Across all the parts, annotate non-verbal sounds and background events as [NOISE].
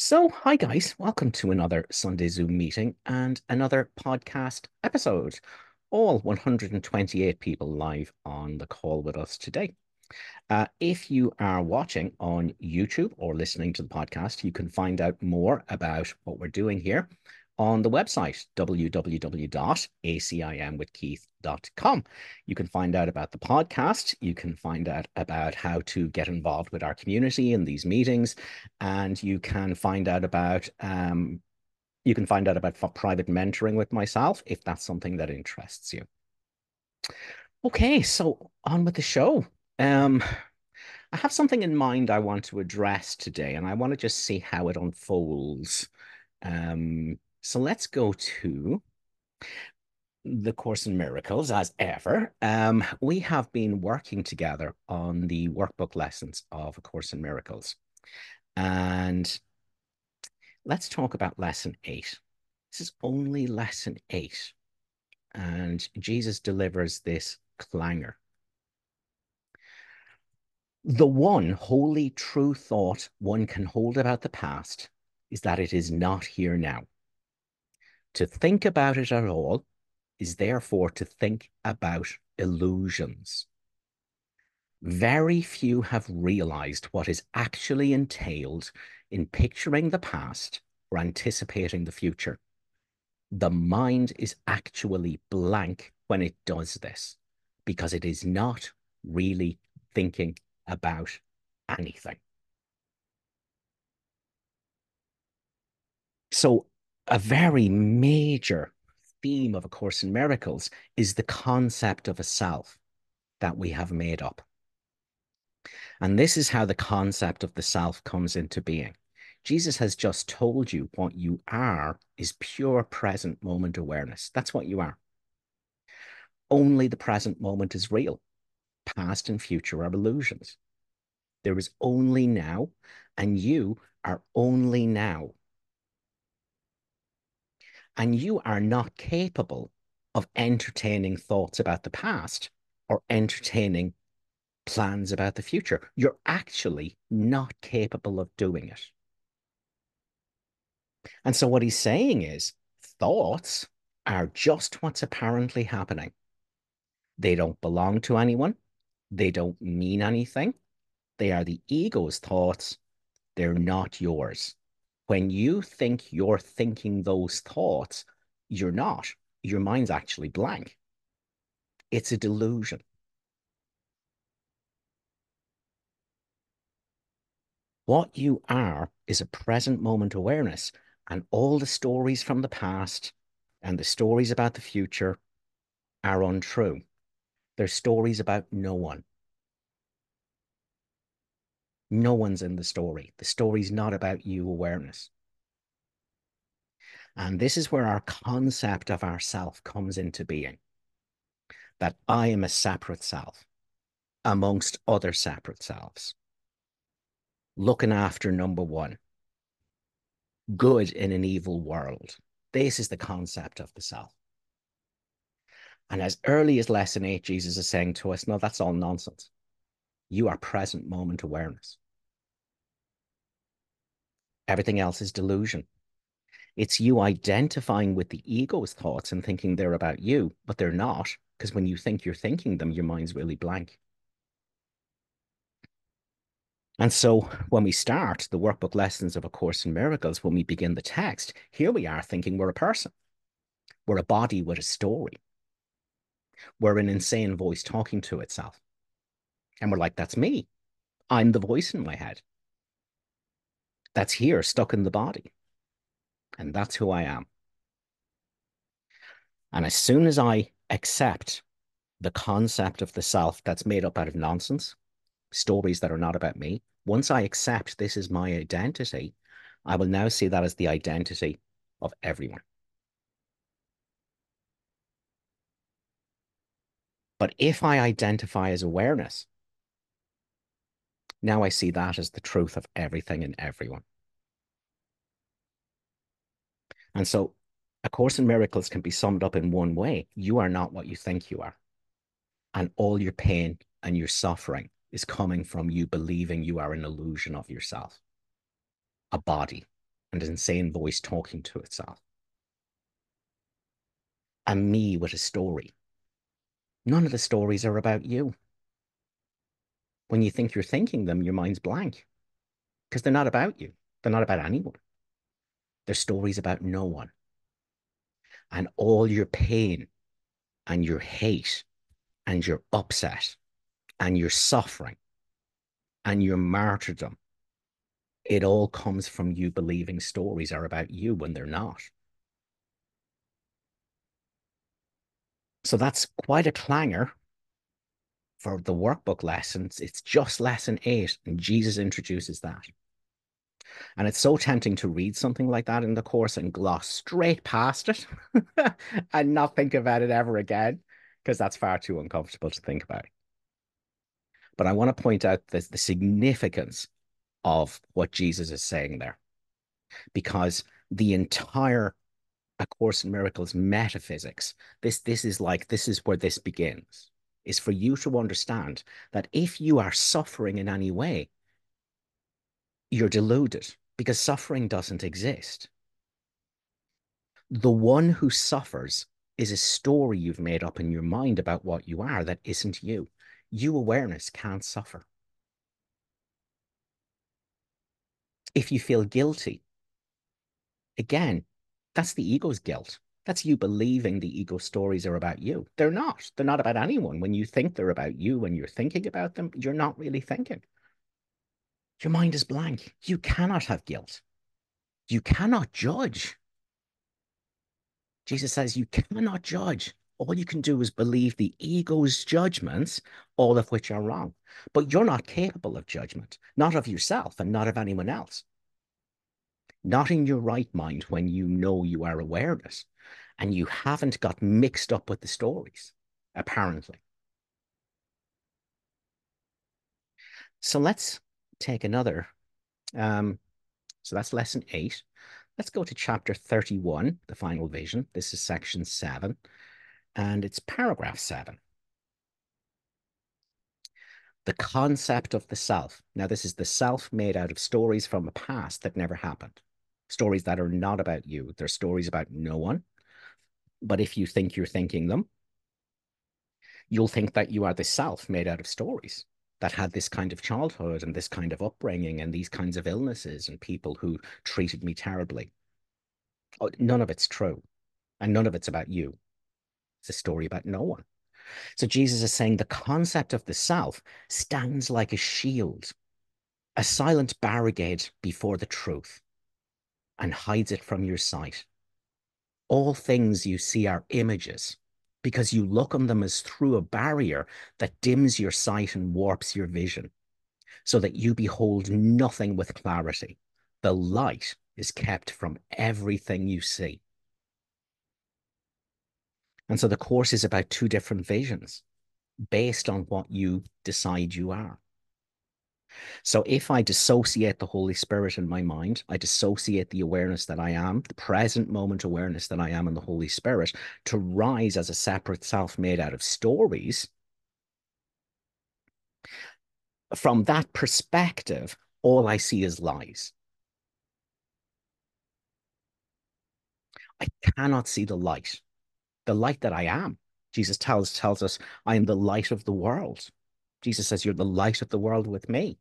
So, hi guys, welcome to another Sunday Zoom meeting and another podcast episode. All 128 people live on the call with us today. Uh, if you are watching on YouTube or listening to the podcast, you can find out more about what we're doing here on the website, www.acimwithkeith.com. You can find out about the podcast. You can find out about how to get involved with our community in these meetings. And you can find out about um, you can find out about private mentoring with myself if that's something that interests you. Okay, so on with the show. Um, I have something in mind I want to address today, and I want to just see how it unfolds. Um, so let's go to the Course in Miracles as ever. Um, we have been working together on the workbook lessons of A Course in Miracles. And let's talk about lesson eight. This is only lesson eight. And Jesus delivers this clangor. The one holy true thought one can hold about the past is that it is not here now. To think about it at all is therefore to think about illusions. Very few have realized what is actually entailed in picturing the past or anticipating the future. The mind is actually blank when it does this because it is not really thinking about anything. So a very major theme of A Course in Miracles is the concept of a self that we have made up. And this is how the concept of the self comes into being. Jesus has just told you what you are is pure present moment awareness. That's what you are. Only the present moment is real. Past and future are illusions. There is only now, and you are only now and you are not capable of entertaining thoughts about the past or entertaining plans about the future. You're actually not capable of doing it. And so, what he's saying is thoughts are just what's apparently happening. They don't belong to anyone, they don't mean anything. They are the ego's thoughts, they're not yours when you think you're thinking those thoughts, you're not. Your mind's actually blank. It's a delusion. What you are is a present moment awareness, and all the stories from the past and the stories about the future are untrue. They're stories about no one. No one's in the story. The story's not about you awareness. And this is where our concept of ourself comes into being. That I am a separate self amongst other separate selves. Looking after number one. Good in an evil world. This is the concept of the self. And as early as lesson eight, Jesus is saying to us, no, that's all nonsense. You are present moment awareness. Everything else is delusion. It's you identifying with the ego's thoughts and thinking they're about you, but they're not. Because when you think you're thinking them, your mind's really blank. And so when we start the workbook lessons of A Course in Miracles, when we begin the text, here we are thinking we're a person. We're a body with a story. We're an insane voice talking to itself. And we're like, that's me. I'm the voice in my head. That's here, stuck in the body. And that's who I am. And as soon as I accept the concept of the self that's made up out of nonsense, stories that are not about me, once I accept this is my identity, I will now see that as the identity of everyone. But if I identify as awareness, now I see that as the truth of everything and everyone. And so A Course in Miracles can be summed up in one way. You are not what you think you are. And all your pain and your suffering is coming from you believing you are an illusion of yourself, a body, and an insane voice talking to itself. A me with a story. None of the stories are about you. When you think you're thinking them, your mind's blank because they're not about you. They're not about anyone. They're stories about no one. And all your pain and your hate and your upset and your suffering and your martyrdom, it all comes from you believing stories are about you when they're not. So that's quite a clanger for the workbook lessons. It's just lesson eight, and Jesus introduces that. And it's so tempting to read something like that in the course and gloss straight past it [LAUGHS] and not think about it ever again, because that's far too uncomfortable to think about. But I want to point out the, the significance of what Jesus is saying there, because the entire A Course in Miracles metaphysics, this, this is like, this is where this begins, is for you to understand that if you are suffering in any way, you're deluded because suffering doesn't exist. The one who suffers is a story you've made up in your mind about what you are that isn't you. You awareness can't suffer. If you feel guilty, again, that's the ego's guilt. That's you believing the ego stories are about you. They're not. They're not about anyone. When you think they're about you, when you're thinking about them, you're not really thinking. Your mind is blank. You cannot have guilt. You cannot judge. Jesus says you cannot judge. All you can do is believe the ego's judgments, all of which are wrong. But you're not capable of judgment, not of yourself and not of anyone else. Not in your right mind when you know you are awareness and you haven't got mixed up with the stories, apparently. So let's take another. Um, so that's lesson eight. Let's go to chapter 31, the final vision. This is section seven, and it's paragraph seven. The concept of the self. Now, this is the self made out of stories from a past that never happened, stories that are not about you. They're stories about no one. But if you think you're thinking them, you'll think that you are the self made out of stories that had this kind of childhood and this kind of upbringing and these kinds of illnesses and people who treated me terribly. Oh, none of it's true. And none of it's about you. It's a story about no one. So Jesus is saying the concept of the self stands like a shield, a silent barricade before the truth, and hides it from your sight. All things you see are images, because you look on them as through a barrier that dims your sight and warps your vision, so that you behold nothing with clarity. The light is kept from everything you see. And so the course is about two different visions based on what you decide you are. So if I dissociate the Holy Spirit in my mind, I dissociate the awareness that I am, the present moment awareness that I am in the Holy Spirit, to rise as a separate self made out of stories. From that perspective, all I see is lies. I cannot see the light, the light that I am. Jesus tells tells us, I am the light of the world. Jesus says, You're the light of the world with me.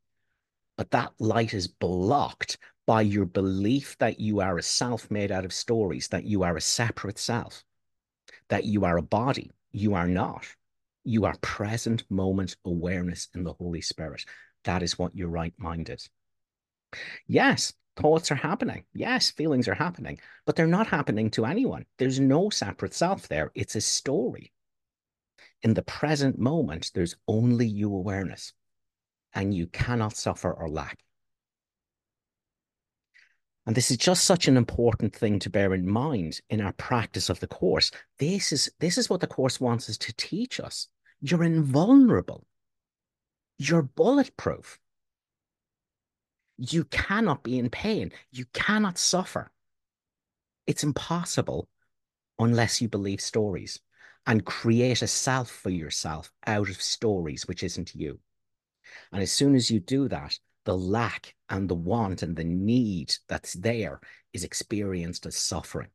But that light is blocked by your belief that you are a self made out of stories, that you are a separate self, that you are a body. You are not. You are present moment awareness in the Holy Spirit. That is what your right mind is. Yes, thoughts are happening. Yes, feelings are happening, but they're not happening to anyone. There's no separate self there. It's a story in the present moment, there's only you awareness, and you cannot suffer or lack. And this is just such an important thing to bear in mind in our practice of the course. This is this is what the course wants us to teach us. You're invulnerable. You're bulletproof. You cannot be in pain. You cannot suffer. It's impossible unless you believe stories and create a self for yourself out of stories which isn't you. And as soon as you do that, the lack and the want and the need that's there is experienced as suffering.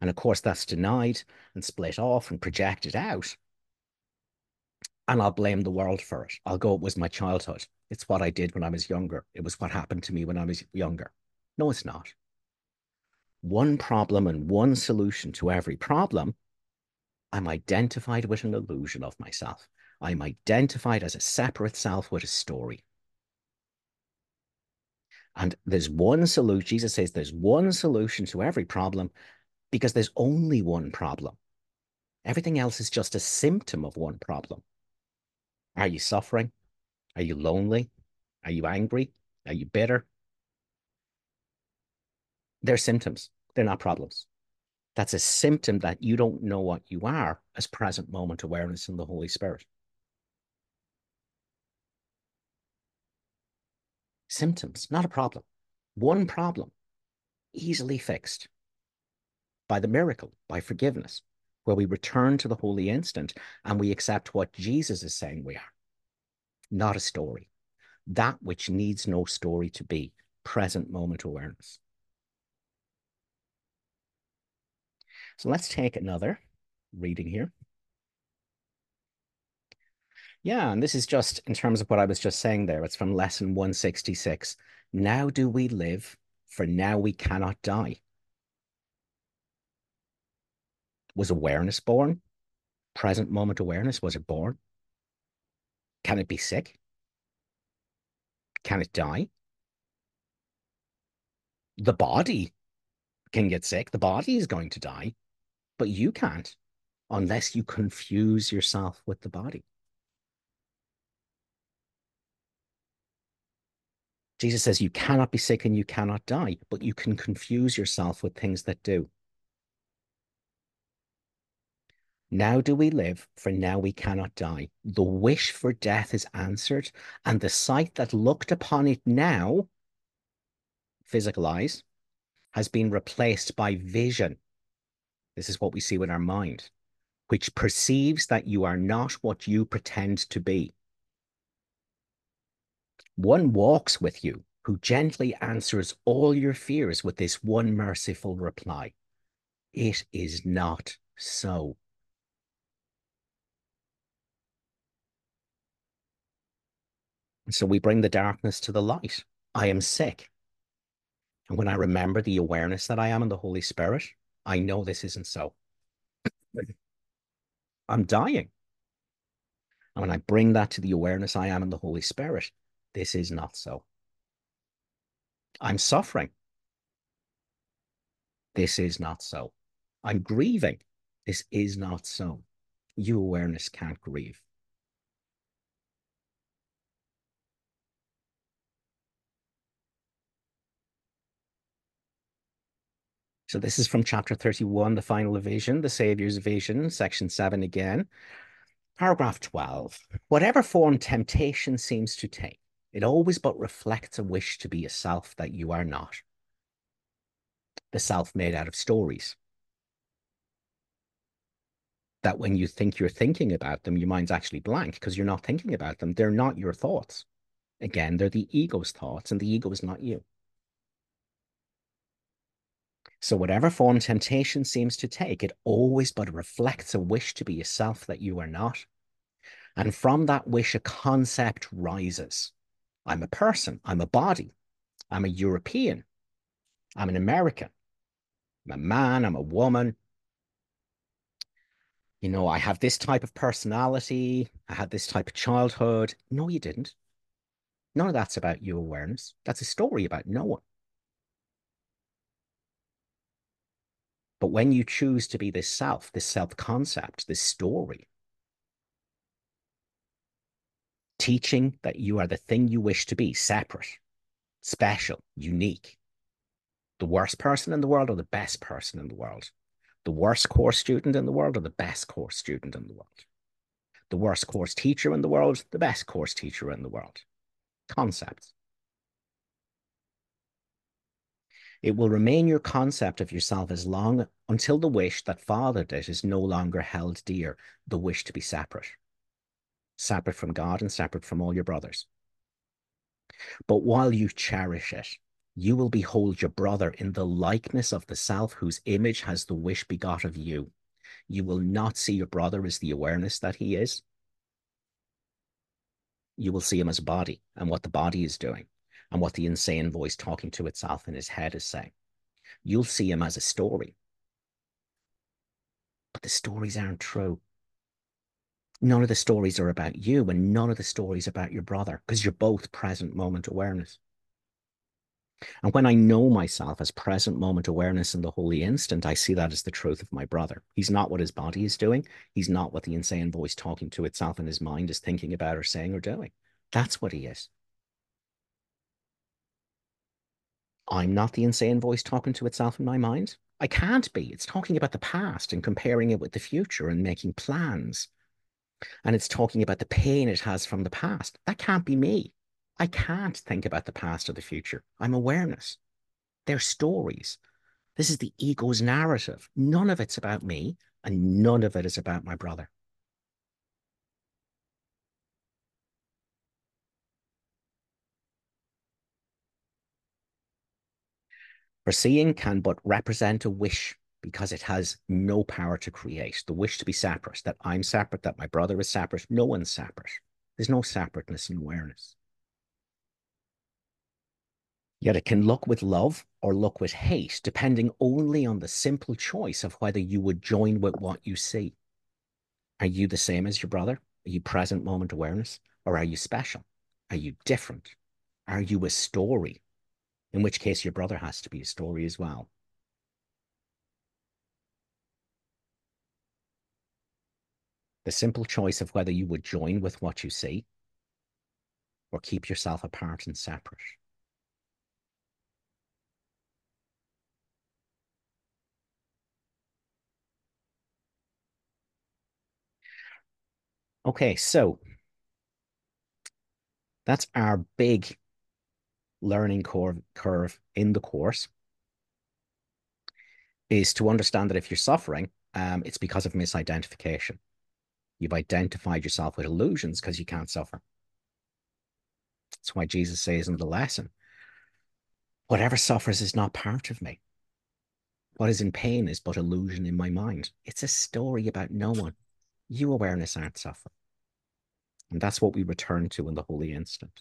And of course, that's denied and split off and projected out. And I'll blame the world for it. I'll go, it was my childhood. It's what I did when I was younger. It was what happened to me when I was younger. No, it's not. One problem and one solution to every problem. I'm identified with an illusion of myself. I'm identified as a separate self with a story. And there's one solution. Jesus says there's one solution to every problem because there's only one problem. Everything else is just a symptom of one problem. Are you suffering? Are you lonely? Are you angry? Are you bitter? They're symptoms, they're not problems. That's a symptom that you don't know what you are as present moment awareness in the Holy Spirit. Symptoms, not a problem. One problem, easily fixed by the miracle, by forgiveness, where we return to the holy instant and we accept what Jesus is saying we are, not a story. That which needs no story to be present moment awareness. So let's take another reading here. Yeah, and this is just in terms of what I was just saying there. It's from lesson 166. Now do we live, for now we cannot die. Was awareness born? Present moment awareness, was it born? Can it be sick? Can it die? The body can get sick. The body is going to die, but you can't unless you confuse yourself with the body. Jesus says you cannot be sick and you cannot die, but you can confuse yourself with things that do. Now do we live, for now we cannot die. The wish for death is answered, and the sight that looked upon it now, physical eyes, has been replaced by vision. This is what we see with our mind, which perceives that you are not what you pretend to be. One walks with you who gently answers all your fears with this one merciful reply It is not so. So we bring the darkness to the light. I am sick. And when I remember the awareness that I am in the Holy Spirit, I know this isn't so. [CLEARS THROAT] I'm dying. And when I bring that to the awareness I am in the Holy Spirit, this is not so. I'm suffering. This is not so. I'm grieving. This is not so. You awareness can't grieve. So this is from chapter 31, the final vision, the Savior's vision, section 7 again. Paragraph 12. Whatever form temptation seems to take, it always but reflects a wish to be a self that you are not. The self made out of stories. That when you think you're thinking about them, your mind's actually blank because you're not thinking about them. They're not your thoughts. Again, they're the ego's thoughts, and the ego is not you. So, whatever form temptation seems to take, it always but reflects a wish to be a self that you are not. And from that wish, a concept rises. I'm a person, I'm a body, I'm a European, I'm an American, I'm a man, I'm a woman. You know, I have this type of personality, I had this type of childhood. No, you didn't. None of that's about you awareness. That's a story about no one. But when you choose to be this self, this self concept, this story, teaching that you are the thing you wish to be, separate, special, unique, the worst person in the world or the best person in the world, the worst course student in the world or the best course student in the world, the worst course teacher in the world, the best course teacher in the world. Concepts. It will remain your concept of yourself as long until the wish that fathered it is no longer held dear, the wish to be separate, separate from God and separate from all your brothers. But while you cherish it, you will behold your brother in the likeness of the self whose image has the wish begot of you. You will not see your brother as the awareness that he is. You will see him as a body and what the body is doing and what the insane voice talking to itself in his head is saying. You'll see him as a story. But the stories aren't true. None of the stories are about you, and none of the stories about your brother, because you're both present moment awareness. And when I know myself as present moment awareness in the holy instant, I see that as the truth of my brother. He's not what his body is doing. He's not what the insane voice talking to itself in his mind is thinking about or saying or doing. That's what he is. I'm not the insane voice talking to itself in my mind. I can't be. It's talking about the past and comparing it with the future and making plans. And it's talking about the pain it has from the past. That can't be me. I can't think about the past or the future. I'm awareness. They're stories. This is the ego's narrative. None of it's about me, and none of it is about my brother. For seeing can but represent a wish because it has no power to create. The wish to be separate, that I'm separate, that my brother is separate, no one's separate. There's no separateness in awareness. Yet it can look with love or look with hate, depending only on the simple choice of whether you would join with what you see. Are you the same as your brother? Are you present moment awareness? Or are you special? Are you different? Are you a story? In which case, your brother has to be a story as well. The simple choice of whether you would join with what you see or keep yourself apart and separate. Okay, so that's our big learning curve, curve in the course is to understand that if you're suffering, um, it's because of misidentification. You've identified yourself with illusions because you can't suffer. That's why Jesus says in the lesson, whatever suffers is not part of me. What is in pain is but illusion in my mind. It's a story about no one. You awareness aren't suffering. And that's what we return to in the holy instant.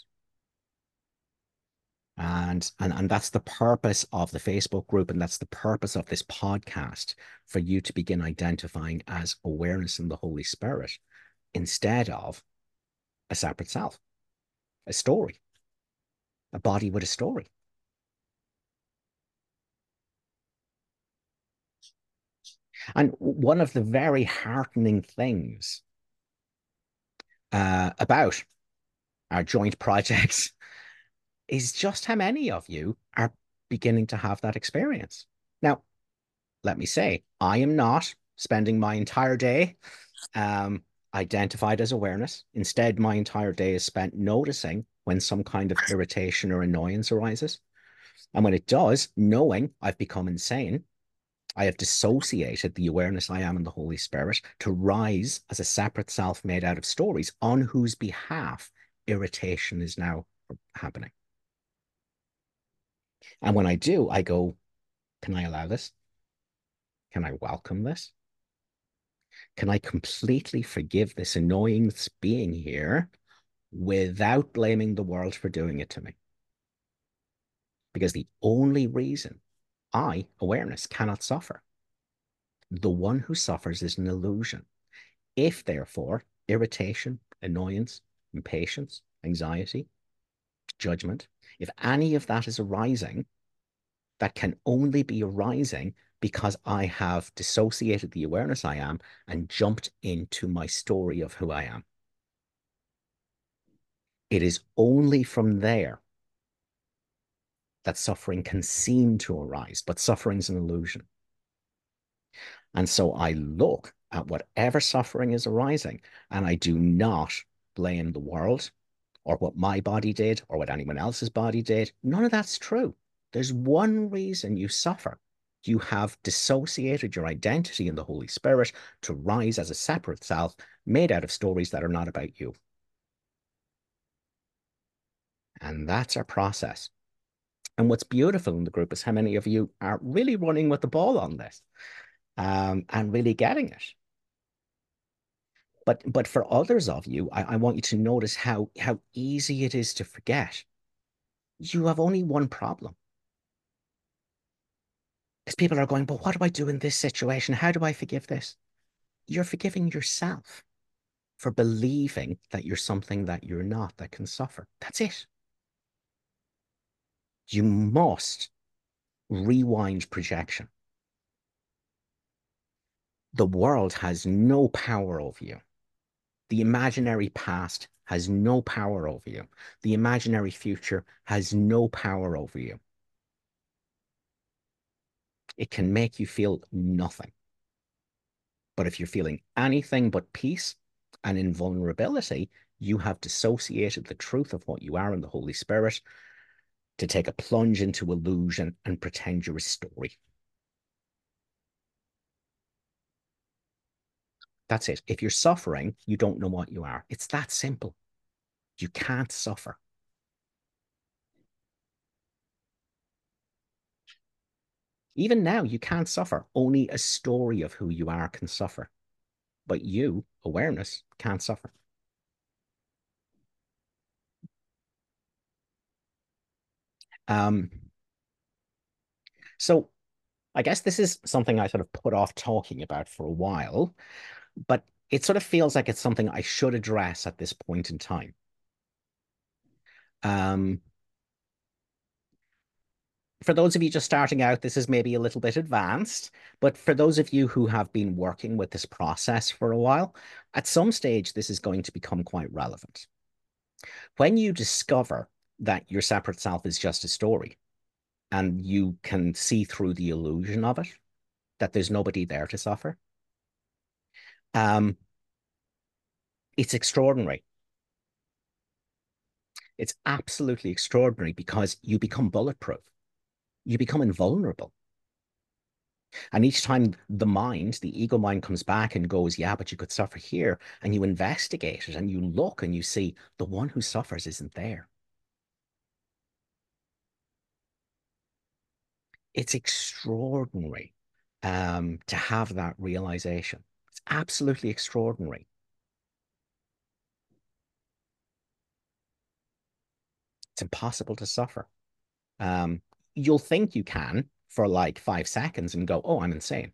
And, and and that's the purpose of the Facebook group, and that's the purpose of this podcast for you to begin identifying as awareness in the Holy Spirit instead of a separate self, a story, a body with a story. And one of the very heartening things uh, about our joint projects [LAUGHS] is just how many of you are beginning to have that experience. Now, let me say, I am not spending my entire day um, identified as awareness. Instead, my entire day is spent noticing when some kind of irritation or annoyance arises. And when it does, knowing I've become insane, I have dissociated the awareness I am in the Holy Spirit to rise as a separate self made out of stories on whose behalf irritation is now happening. And when I do, I go, can I allow this? Can I welcome this? Can I completely forgive this annoying being here without blaming the world for doing it to me? Because the only reason I, awareness, cannot suffer. The one who suffers is an illusion. If, therefore, irritation, annoyance, impatience, anxiety, judgment, if any of that is arising, that can only be arising because I have dissociated the awareness I am and jumped into my story of who I am. It is only from there that suffering can seem to arise, but suffering is an illusion. And so I look at whatever suffering is arising, and I do not blame the world or what my body did or what anyone else's body did. None of that's true. There's one reason you suffer. You have dissociated your identity in the Holy Spirit to rise as a separate self made out of stories that are not about you. And that's our process. And what's beautiful in the group is how many of you are really running with the ball on this um, and really getting it. But but for others of you, I, I want you to notice how how easy it is to forget. You have only one problem. Because people are going, but what do I do in this situation? How do I forgive this? You're forgiving yourself for believing that you're something that you're not, that can suffer. That's it. You must rewind projection. The world has no power over you. The imaginary past has no power over you. The imaginary future has no power over you. It can make you feel nothing. But if you're feeling anything but peace and invulnerability, you have dissociated the truth of what you are in the Holy Spirit to take a plunge into illusion and pretend you're a story. That's it. If you're suffering, you don't know what you are. It's that simple. You can't suffer. Even now, you can't suffer. Only a story of who you are can suffer. But you, awareness, can't suffer. Um, so I guess this is something I sort of put off talking about for a while, but it sort of feels like it's something I should address at this point in time. Um, for those of you just starting out, this is maybe a little bit advanced, but for those of you who have been working with this process for a while, at some stage, this is going to become quite relevant. When you discover that your separate self is just a story and you can see through the illusion of it, that there's nobody there to suffer, um, it's extraordinary. It's absolutely extraordinary because you become bulletproof you become invulnerable. And each time the mind, the ego mind comes back and goes, yeah, but you could suffer here. And you investigate it and you look and you see the one who suffers isn't there. It's extraordinary um, to have that realization. Absolutely extraordinary. It's impossible to suffer. Um, you'll think you can for like five seconds and go, oh, I'm insane.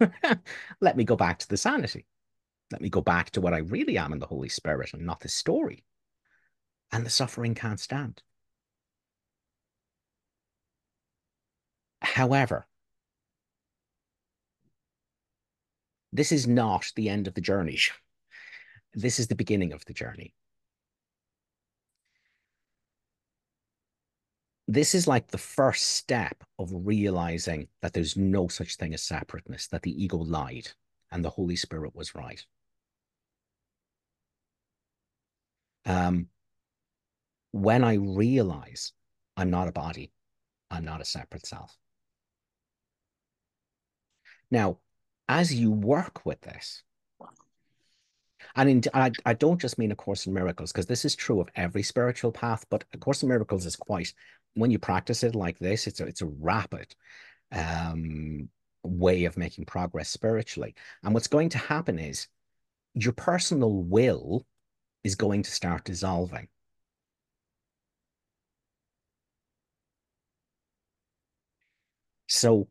[LAUGHS] Let me go back to the sanity. Let me go back to what I really am in the Holy Spirit and not the story. And the suffering can't stand. However, this is not the end of the journey. [LAUGHS] This is the beginning of the journey. this is like the first step of realizing that there's no such thing as separateness, that the ego lied and the Holy Spirit was right. Um, when I realize I'm not a body, I'm not a separate self. Now, as you work with this, and in, I, I don't just mean A Course in Miracles, because this is true of every spiritual path, but A Course in Miracles is quite when you practice it like this, it's a, it's a rapid um, way of making progress spiritually. And what's going to happen is your personal will is going to start dissolving. So,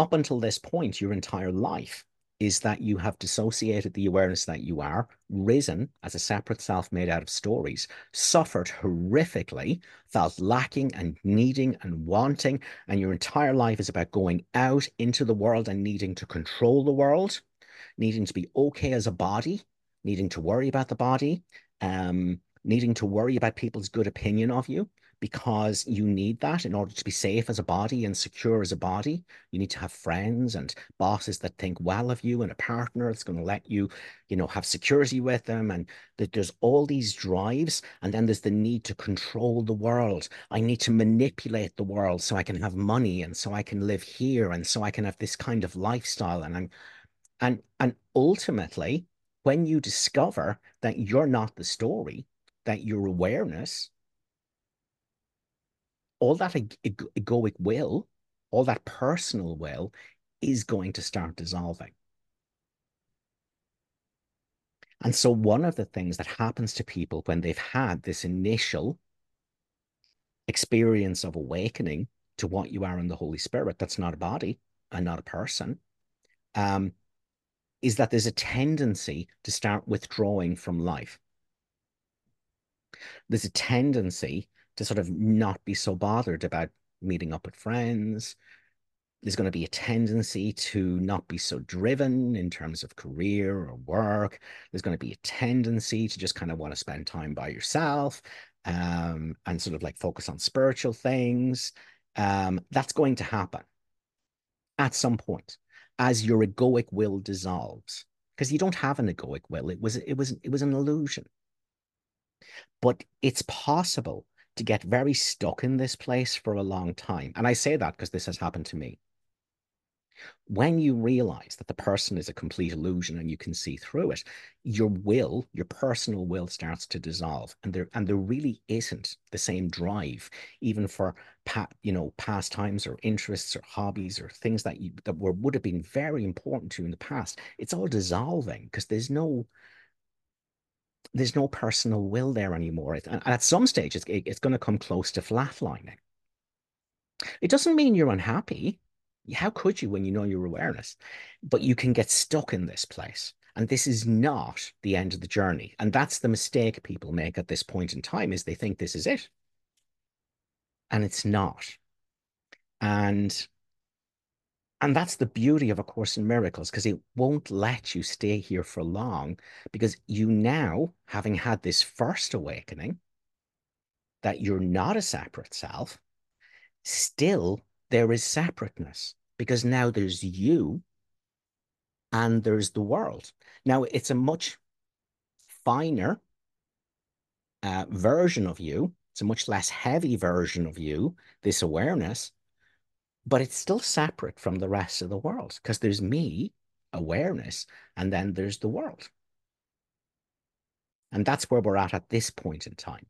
up until this point, your entire life, is that you have dissociated the awareness that you are, risen as a separate self made out of stories, suffered horrifically, felt lacking and needing and wanting, and your entire life is about going out into the world and needing to control the world, needing to be okay as a body, needing to worry about the body, um, needing to worry about people's good opinion of you, because you need that in order to be safe as a body and secure as a body. You need to have friends and bosses that think well of you and a partner that's going to let you, you know, have security with them. And that there's all these drives. And then there's the need to control the world. I need to manipulate the world so I can have money and so I can live here and so I can have this kind of lifestyle. And I'm and and ultimately, when you discover that you're not the story, that your awareness all that egoic will, all that personal will is going to start dissolving. And so, one of the things that happens to people when they've had this initial experience of awakening to what you are in the Holy Spirit, that's not a body and not a person, um, is that there's a tendency to start withdrawing from life. There's a tendency to sort of not be so bothered about meeting up with friends, there's going to be a tendency to not be so driven in terms of career or work. There's going to be a tendency to just kind of want to spend time by yourself um, and sort of like focus on spiritual things. Um, that's going to happen at some point as your egoic will dissolves because you don't have an egoic will. It was it was it was an illusion. But it's possible to get very stuck in this place for a long time. And I say that because this has happened to me when you realize that the person is a complete illusion and you can see through it, your will, your personal will starts to dissolve. And there and there really isn't the same drive, even for you know, pastimes or interests or hobbies or things that you that were would have been very important to you in the past. It's all dissolving because there's no there's no personal will there anymore. And at some stage, it's, it's going to come close to flatlining. It doesn't mean you're unhappy how could you when you know your awareness? But you can get stuck in this place. And this is not the end of the journey. And that's the mistake people make at this point in time is they think this is it. And it's not. And and that's the beauty of A Course in Miracles, because it won't let you stay here for long, because you now, having had this first awakening, that you're not a separate self, still there is separateness because now there's you and there's the world. Now it's a much finer uh, version of you. It's a much less heavy version of you, this awareness, but it's still separate from the rest of the world because there's me, awareness, and then there's the world. And that's where we're at at this point in time.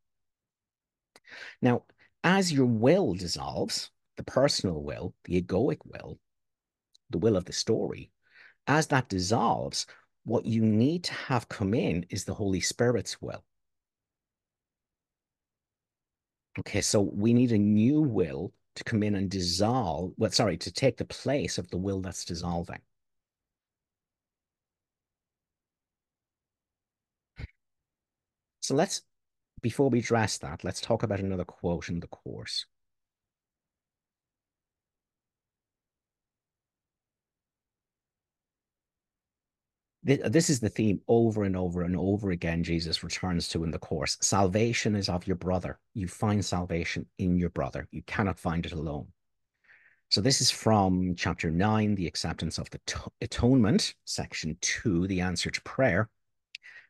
Now, as your will dissolves, the personal will, the egoic will, the will of the story, as that dissolves, what you need to have come in is the Holy Spirit's will. Okay, so we need a new will to come in and dissolve, well, sorry, to take the place of the will that's dissolving. So let's, before we address that, let's talk about another quote in the Course. This is the theme over and over and over again jesus returns to in the course. Salvation is of your brother. You find salvation in your brother. You cannot find it alone. So this is from chapter 9 the acceptance of the atonement section 2 the answer to prayer.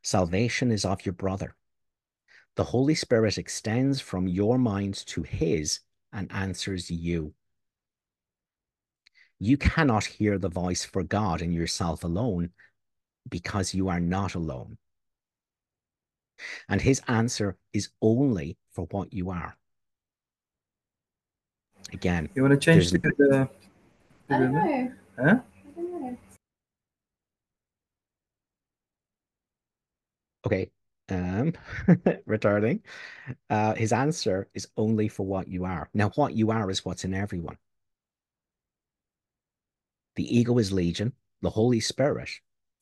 Salvation is of your brother. The holy spirit extends from your mind to his and answers you. You cannot hear the voice for god in yourself alone because you are not alone. And his answer is only for what you are. Again, you want to change the, the, I don't know. Huh? I don't know. Okay. Um, [LAUGHS] retarding. Uh, his answer is only for what you are. Now, what you are is what's in everyone. The ego is legion. The Holy Spirit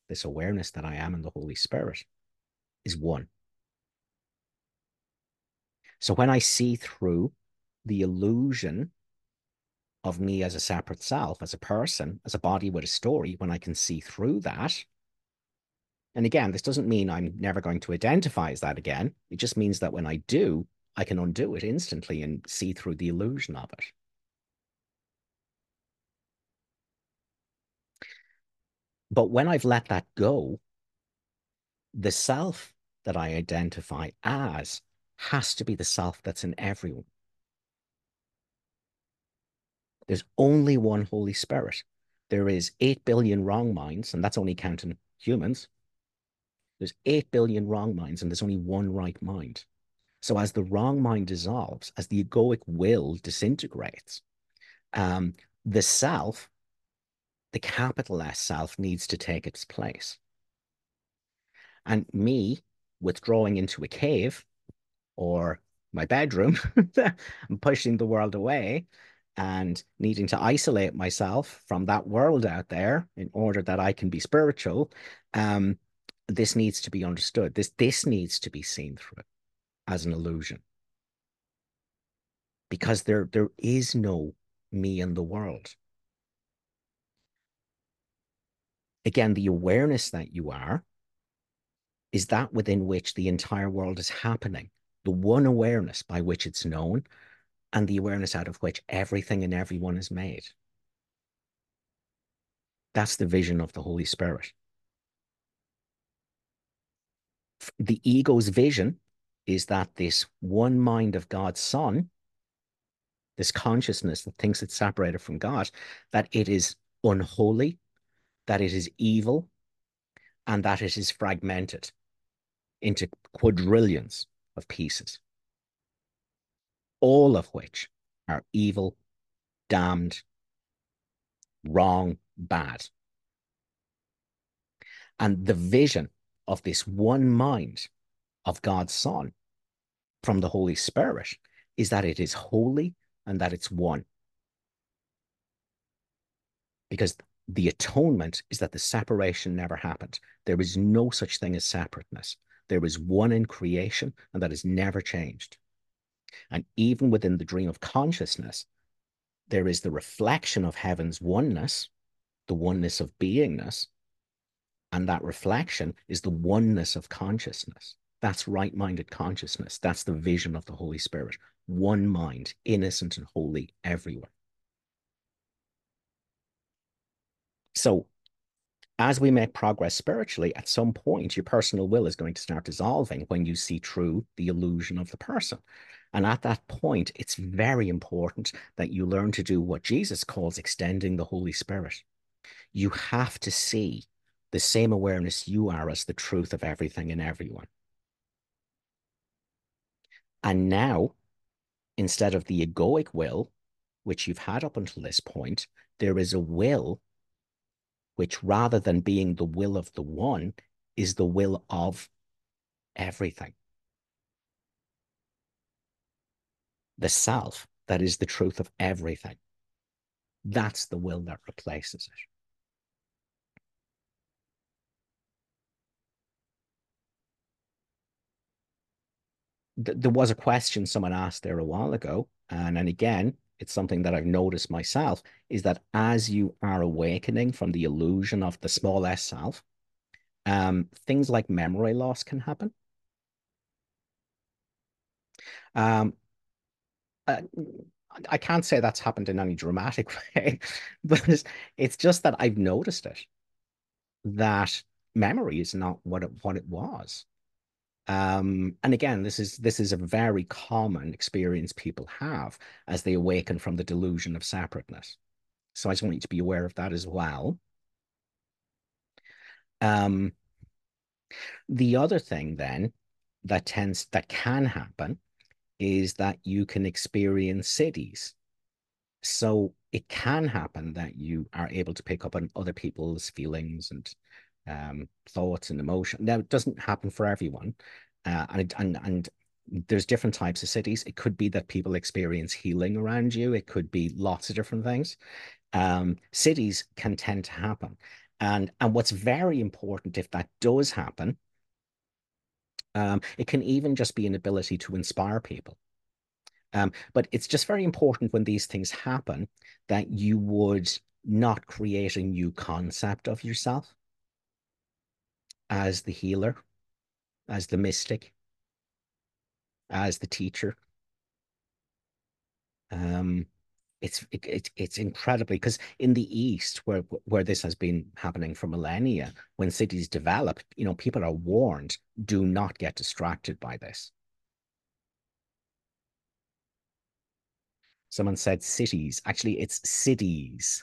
this awareness that I am in the Holy Spirit, is one. So when I see through the illusion of me as a separate self, as a person, as a body with a story, when I can see through that, and again, this doesn't mean I'm never going to identify as that again. It just means that when I do, I can undo it instantly and see through the illusion of it. But when I've let that go, the self that I identify as has to be the self that's in everyone. There's only one Holy Spirit. There is 8 billion wrong minds, and that's only counting humans. There's 8 billion wrong minds, and there's only one right mind. So as the wrong mind dissolves, as the egoic will disintegrates, um, the self, the capital S self, needs to take its place. And me withdrawing into a cave or my bedroom and [LAUGHS] pushing the world away and needing to isolate myself from that world out there in order that I can be spiritual, um, this needs to be understood. This this needs to be seen through as an illusion. Because there there is no me in the world. Again, the awareness that you are is that within which the entire world is happening, the one awareness by which it's known, and the awareness out of which everything and everyone is made. That's the vision of the Holy Spirit. The ego's vision is that this one mind of God's Son, this consciousness that thinks it's separated from God, that it is unholy, that it is evil, and that it is fragmented into quadrillions of pieces, all of which are evil, damned, wrong, bad. And the vision of this one mind of God's Son from the Holy Spirit is that it is holy and that it's one. Because the atonement is that the separation never happened. There is no such thing as separateness. There is one in creation, and that has never changed. And even within the dream of consciousness, there is the reflection of heaven's oneness, the oneness of beingness, and that reflection is the oneness of consciousness. That's right minded consciousness. That's the vision of the Holy Spirit. One mind, innocent and holy everywhere. So, as we make progress spiritually, at some point, your personal will is going to start dissolving when you see through the illusion of the person. And at that point, it's very important that you learn to do what Jesus calls extending the Holy Spirit. You have to see the same awareness you are as the truth of everything and everyone. And now, instead of the egoic will, which you've had up until this point, there is a will which, rather than being the will of the one, is the will of everything. The self that is the truth of everything. That's the will that replaces it. there was a question someone asked there a while ago, and and again, it's something that I've noticed myself is that as you are awakening from the illusion of the small s self, um, things like memory loss can happen. Um, uh, I can't say that's happened in any dramatic [LAUGHS] way, but it's, it's just that I've noticed it. That memory is not what it, what it was. Um, and again, this is this is a very common experience people have as they awaken from the delusion of separateness. So I just want you to be aware of that as well. Um, the other thing then that tends that can happen is that you can experience siddhis. So it can happen that you are able to pick up on other people's feelings and um, thoughts and emotion. Now, it doesn't happen for everyone, uh, and and and there's different types of siddhis. It could be that people experience healing around you. It could be lots of different things. Um, siddhis can tend to happen, and and what's very important if that does happen, um, it can even just be an ability to inspire people. Um, but it's just very important when these things happen that you would not create a new concept of yourself as the healer, as the mystic, as the teacher. Um, it's it, it's incredibly because in the East, where where this has been happening for millennia, when siddhis develop, you know, people are warned: do not get distracted by this. Someone said cities. Actually, it's siddhis.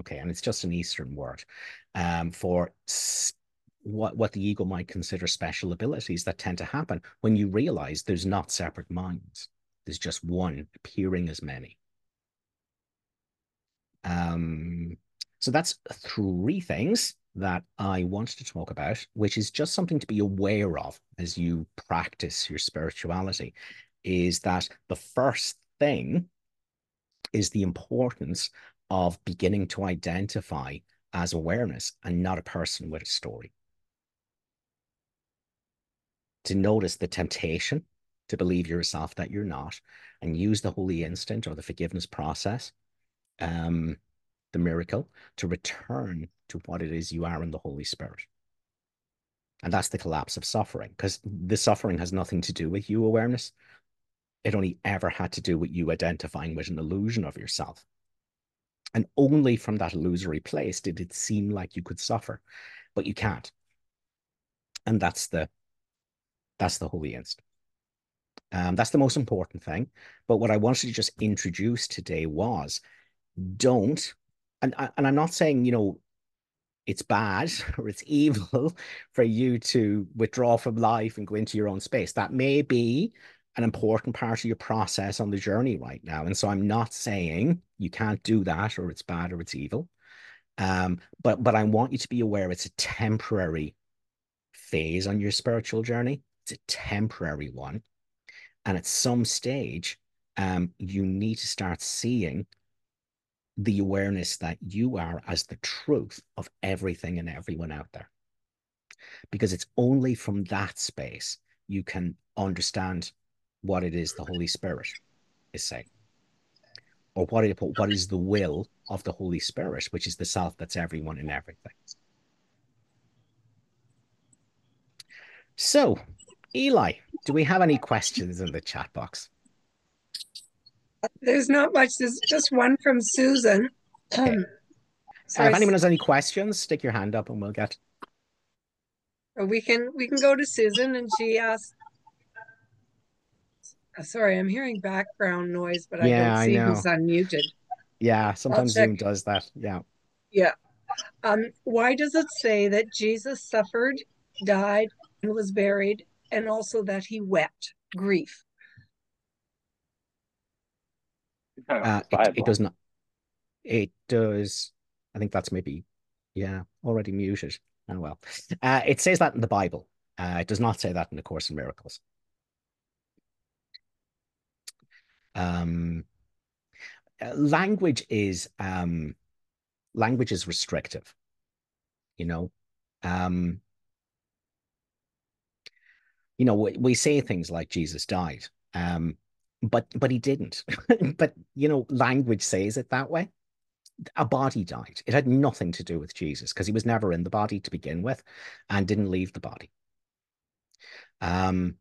Okay, and it's just an Eastern word um, for what, what the ego might consider special abilities that tend to happen when you realize there's not separate minds. There's just one appearing as many. Um, so that's three things that I wanted to talk about, which is just something to be aware of as you practice your spirituality, is that the first thing is the importance of beginning to identify as awareness and not a person with a story. To notice the temptation to believe yourself that you're not and use the holy instant or the forgiveness process, um, the miracle, to return to what it is you are in the Holy Spirit. And that's the collapse of suffering because the suffering has nothing to do with you awareness. It only ever had to do with you identifying with an illusion of yourself. And only from that illusory place did it seem like you could suffer, but you can't. And that's the that's the holy instant. Um, that's the most important thing. But what I wanted to just introduce today was don't, and and I'm not saying you know it's bad [LAUGHS] or it's evil [LAUGHS] for you to withdraw from life and go into your own space. That may be an important part of your process on the journey right now. And so I'm not saying you can't do that or it's bad or it's evil. Um, but but I want you to be aware it's a temporary phase on your spiritual journey. It's a temporary one. And at some stage, um, you need to start seeing the awareness that you are as the truth of everything and everyone out there. Because it's only from that space you can understand what it is the Holy Spirit is saying, or what, it, what is the will of the Holy Spirit, which is the self that's everyone and everything. So, Eli, do we have any questions in the chat box? There's not much. There's just one from Susan. Okay. Um, uh, if anyone has any questions, stick your hand up and we'll get. We can we can go to Susan and she asked. Uh, sorry, I'm hearing background noise, but yeah, I don't see I who's unmuted. Yeah, sometimes Zoom does that. Yeah. Yeah. Um, why does it say that Jesus suffered, died, and was buried, and also that he wept grief? Uh, it, it does not. It does. I think that's maybe, yeah, already muted. Oh well. Uh, it says that in the Bible. Uh, it does not say that in the Course in Miracles. Um, uh, language is um, language is restrictive. You know, um, you know, we, we say things like Jesus died. Um, but but he didn't. [LAUGHS] but you know, language says it that way. A body died. It had nothing to do with Jesus because he was never in the body to begin with, and didn't leave the body. Um,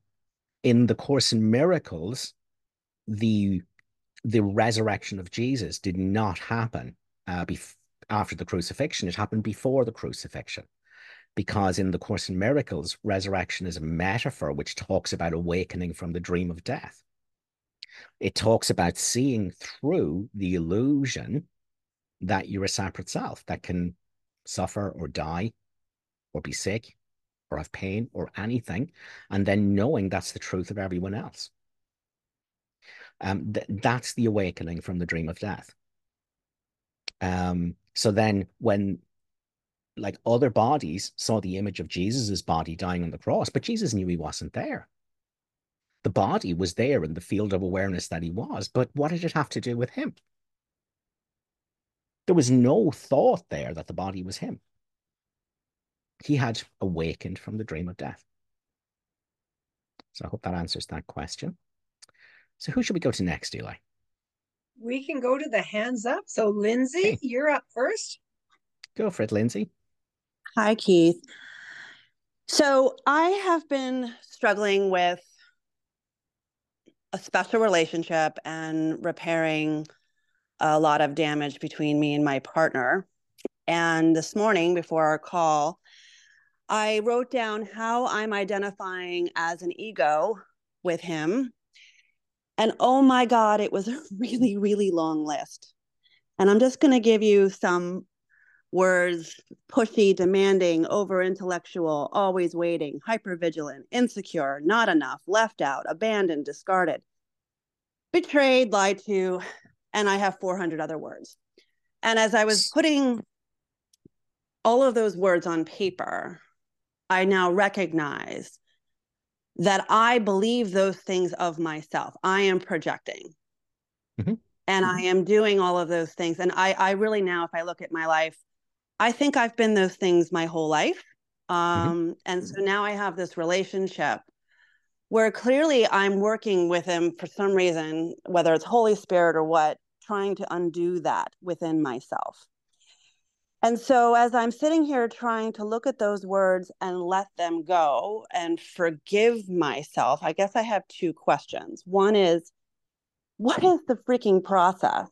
in the Course in Miracles, the the resurrection of Jesus did not happen uh, bef- after the crucifixion. It happened before the crucifixion because in the Course in Miracles, resurrection is a metaphor which talks about awakening from the dream of death. It talks about seeing through the illusion that you're a separate self that can suffer or die or be sick or have pain or anything, and then knowing that's the truth of everyone else. Um, th- that's the awakening from the dream of death. Um, so then when like other bodies saw the image of Jesus's body dying on the cross, but Jesus knew he wasn't there the body was there in the field of awareness that he was, but what did it have to do with him? There was no thought there that the body was him. He had awakened from the dream of death. So I hope that answers that question. So who should we go to next, Eli? We can go to the hands up. So Lindsay, okay. you're up first. Go for it, Lindsay. Hi, Keith. So I have been struggling with a special relationship and repairing a lot of damage between me and my partner. And this morning, before our call, I wrote down how I'm identifying as an ego with him. And oh my God, it was a [LAUGHS] really, really long list. And I'm just going to give you some words pushy, demanding, over intellectual, always waiting, hyper vigilant, insecure, not enough, left out, abandoned, discarded, betrayed, lied to, and I have 400 other words. And as I was putting all of those words on paper, I now recognize that I believe those things of myself. I am projecting. Mm-hmm. And I am doing all of those things. And I, I really now, if I look at my life, I think I've been those things my whole life. Mm-hmm. Um, mm-hmm. And so now I have this relationship where clearly I'm working with him for some reason, whether it's Holy Spirit or what, trying to undo that within myself. And so, as I'm sitting here trying to look at those words and let them go and forgive myself, I guess I have two questions. One is, what is the freaking process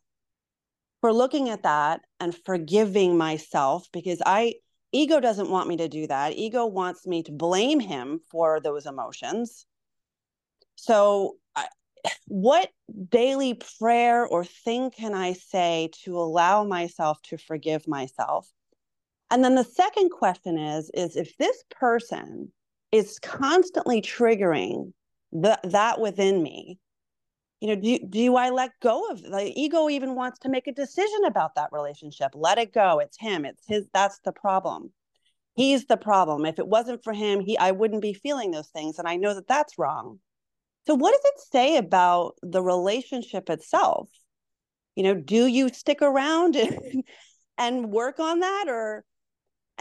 for looking at that and forgiving myself? Because I, ego doesn't want me to do that. Ego wants me to blame him for those emotions. So, [SIGHS] what daily prayer or thing can I say to allow myself to forgive myself? And then the second question is is if this person is constantly triggering the, that within me, you know, do, do I let go of the ego even wants to make a decision about that relationship? Let it go. It's him. It's his. That's the problem. He's the problem. If it wasn't for him, he I wouldn't be feeling those things. And I know that that's wrong. So, what does it say about the relationship itself? You know, do you stick around and, [LAUGHS] and work on that, or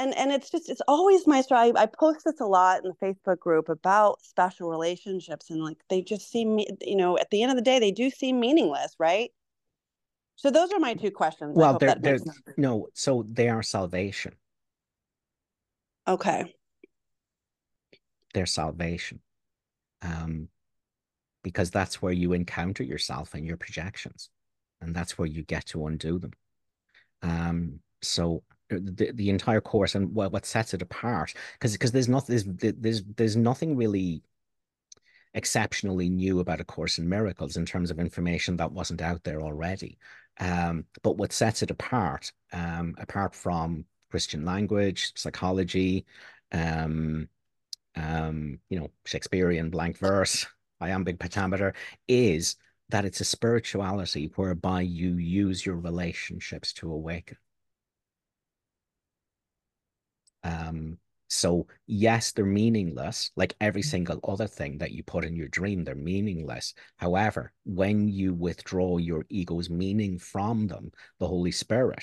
and and it's just it's always my story. I, I post this a lot in the Facebook group about special relationships, and like they just seem, you know, at the end of the day, they do seem meaningless, right? So those are my two questions. Well, they're, they're no, so they are salvation. Okay. They're salvation. Um, because that's where you encounter yourself and your projections and that's where you get to undo them um so the, the entire course and what, what sets it apart because because there's nothing there's, there's there's nothing really exceptionally new about a course in miracles in terms of information that wasn't out there already um but what sets it apart um apart from christian language psychology um um you know shakespearean blank verse iambic pentameter is that it's a spirituality whereby you use your relationships to awaken. Um, so yes, they're meaningless, like every single other thing that you put in your dream, they're meaningless. However, when you withdraw your ego's meaning from them, the Holy Spirit,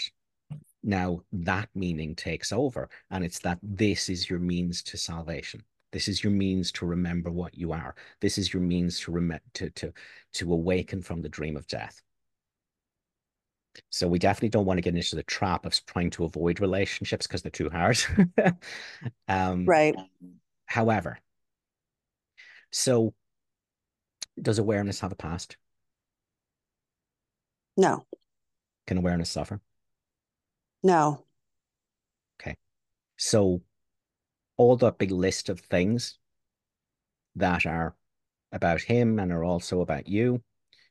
now that meaning takes over. And it's that this is your means to salvation. This is your means to remember what you are. This is your means to rem- to to to awaken from the dream of death. So we definitely don't want to get into the trap of trying to avoid relationships because they're too hard. [LAUGHS] um, right. However, so does awareness have a past? No. Can awareness suffer? No. Okay. So all the big list of things that are about him and are also about you.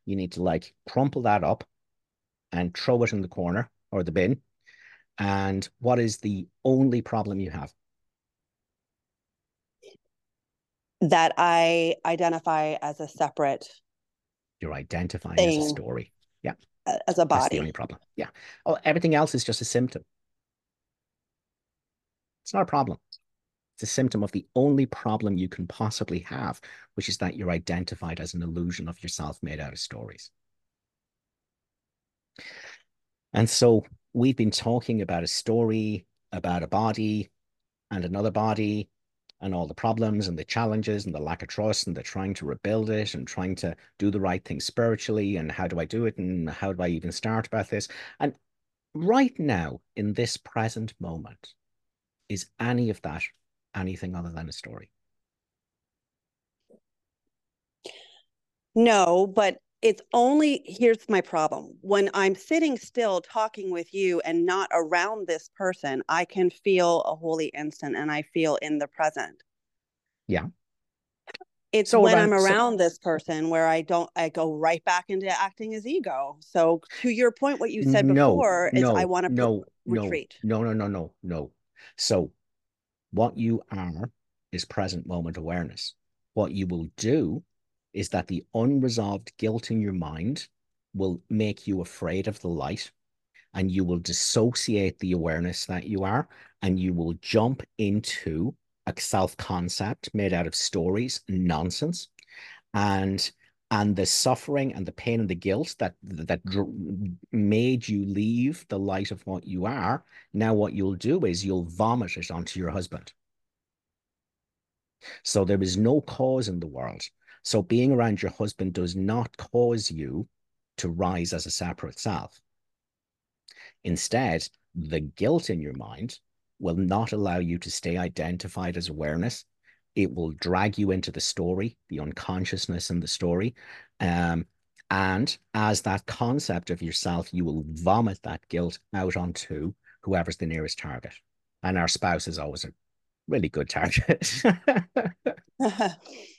You need to like crumple that up and throw it in the corner or the bin. And what is the only problem you have? That I identify as a separate. You're identifying thing, as a story. Yeah. As a body. That's the only problem. Yeah. Oh, everything else is just a symptom. It's not a problem. It's a symptom of the only problem you can possibly have, which is that you're identified as an illusion of yourself made out of stories. And so we've been talking about a story about a body and another body and all the problems and the challenges and the lack of trust and the trying to rebuild it and trying to do the right thing spiritually and how do I do it and how do I even start about this? And right now, in this present moment, is any of that anything other than a story? No, but it's only here's my problem. When I'm sitting still talking with you and not around this person, I can feel a holy instant and I feel in the present. Yeah. it's So when around- I'm so- around this person where I don't, I go right back into acting as ego. So to your point, what you said no, before is no, I want to no, no, retreat. No, no, no, no, no. So what you are is present moment awareness. What you will do is that the unresolved guilt in your mind will make you afraid of the light and you will dissociate the awareness that you are and you will jump into a self-concept made out of stories nonsense. And and the suffering and the pain and the guilt that that made you leave the light of what you are now what you'll do is you'll vomit it onto your husband. So there is no cause in the world so being around your husband does not cause you to rise as a separate self instead the guilt in your mind will not allow you to stay identified as awareness it will drag you into the story, the unconsciousness in the story. Um, and as that concept of yourself, you will vomit that guilt out onto whoever's the nearest target. And our spouse is always a really good target. [LAUGHS] [LAUGHS]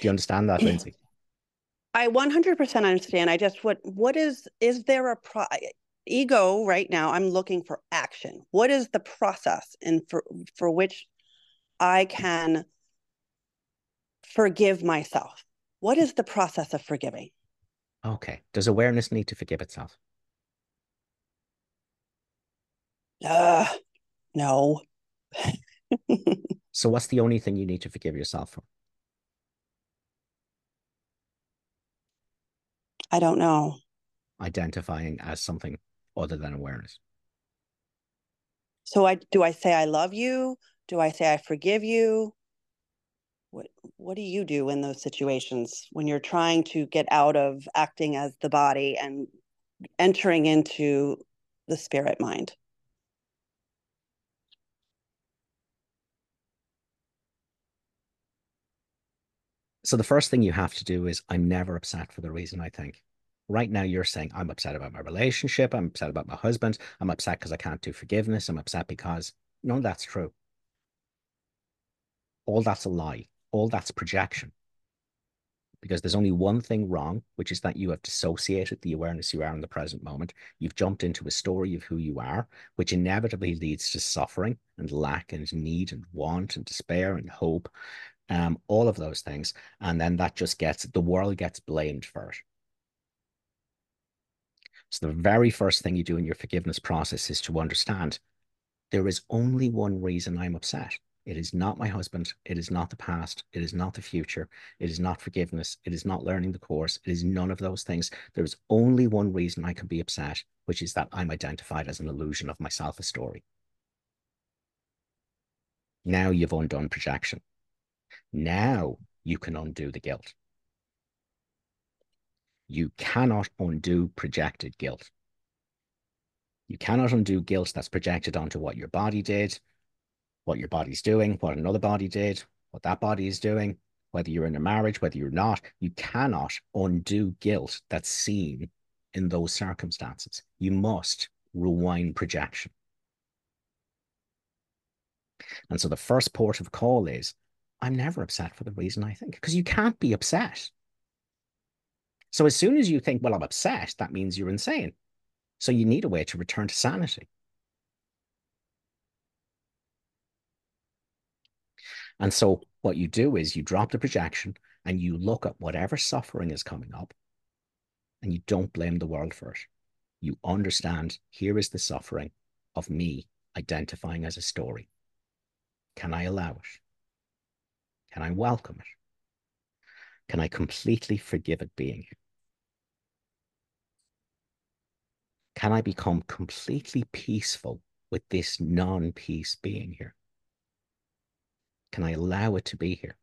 Do you understand that, Lindsay? I 100% understand. I just what what is is there a pro ego right now? I'm looking for action. What is the process and for for which I can forgive myself? What is the process of forgiving? Okay. Does awareness need to forgive itself? Uh, no. [LAUGHS] So, what's the only thing you need to forgive yourself for? I don't know. Identifying as something other than awareness. So I do I say I love you? Do I say I forgive you? What what do you do in those situations when you're trying to get out of acting as the body and entering into the spirit mind? So the first thing you have to do is I'm never upset for the reason I think. Right now, you're saying I'm upset about my relationship. I'm upset about my husband. I'm upset because I can't do forgiveness. I'm upset because of that's true. All that's a lie. All that's projection. Because there's only one thing wrong, which is that you have dissociated the awareness you are in the present moment. You've jumped into a story of who you are, which inevitably leads to suffering and lack and need and want and despair and hope um, all of those things. And then that just gets, the world gets blamed for it. So the very first thing you do in your forgiveness process is to understand there is only one reason I'm upset. It is not my husband. It is not the past. It is not the future. It is not forgiveness. It is not learning the course. It is none of those things. There is only one reason I can be upset, which is that I'm identified as an illusion of myself, a story. Now you've undone projection. Now you can undo the guilt. You cannot undo projected guilt. You cannot undo guilt that's projected onto what your body did, what your body's doing, what another body did, what that body is doing, whether you're in a marriage, whether you're not. You cannot undo guilt that's seen in those circumstances. You must rewind projection. And so the first port of call is I'm never upset for the reason I think, because you can't be upset. So as soon as you think, well, I'm upset, that means you're insane. So you need a way to return to sanity. And so what you do is you drop the projection and you look at whatever suffering is coming up and you don't blame the world for it. You understand here is the suffering of me identifying as a story. Can I allow it? Can I welcome it? Can I completely forgive it being here? Can I become completely peaceful with this non peace being here? Can I allow it to be here?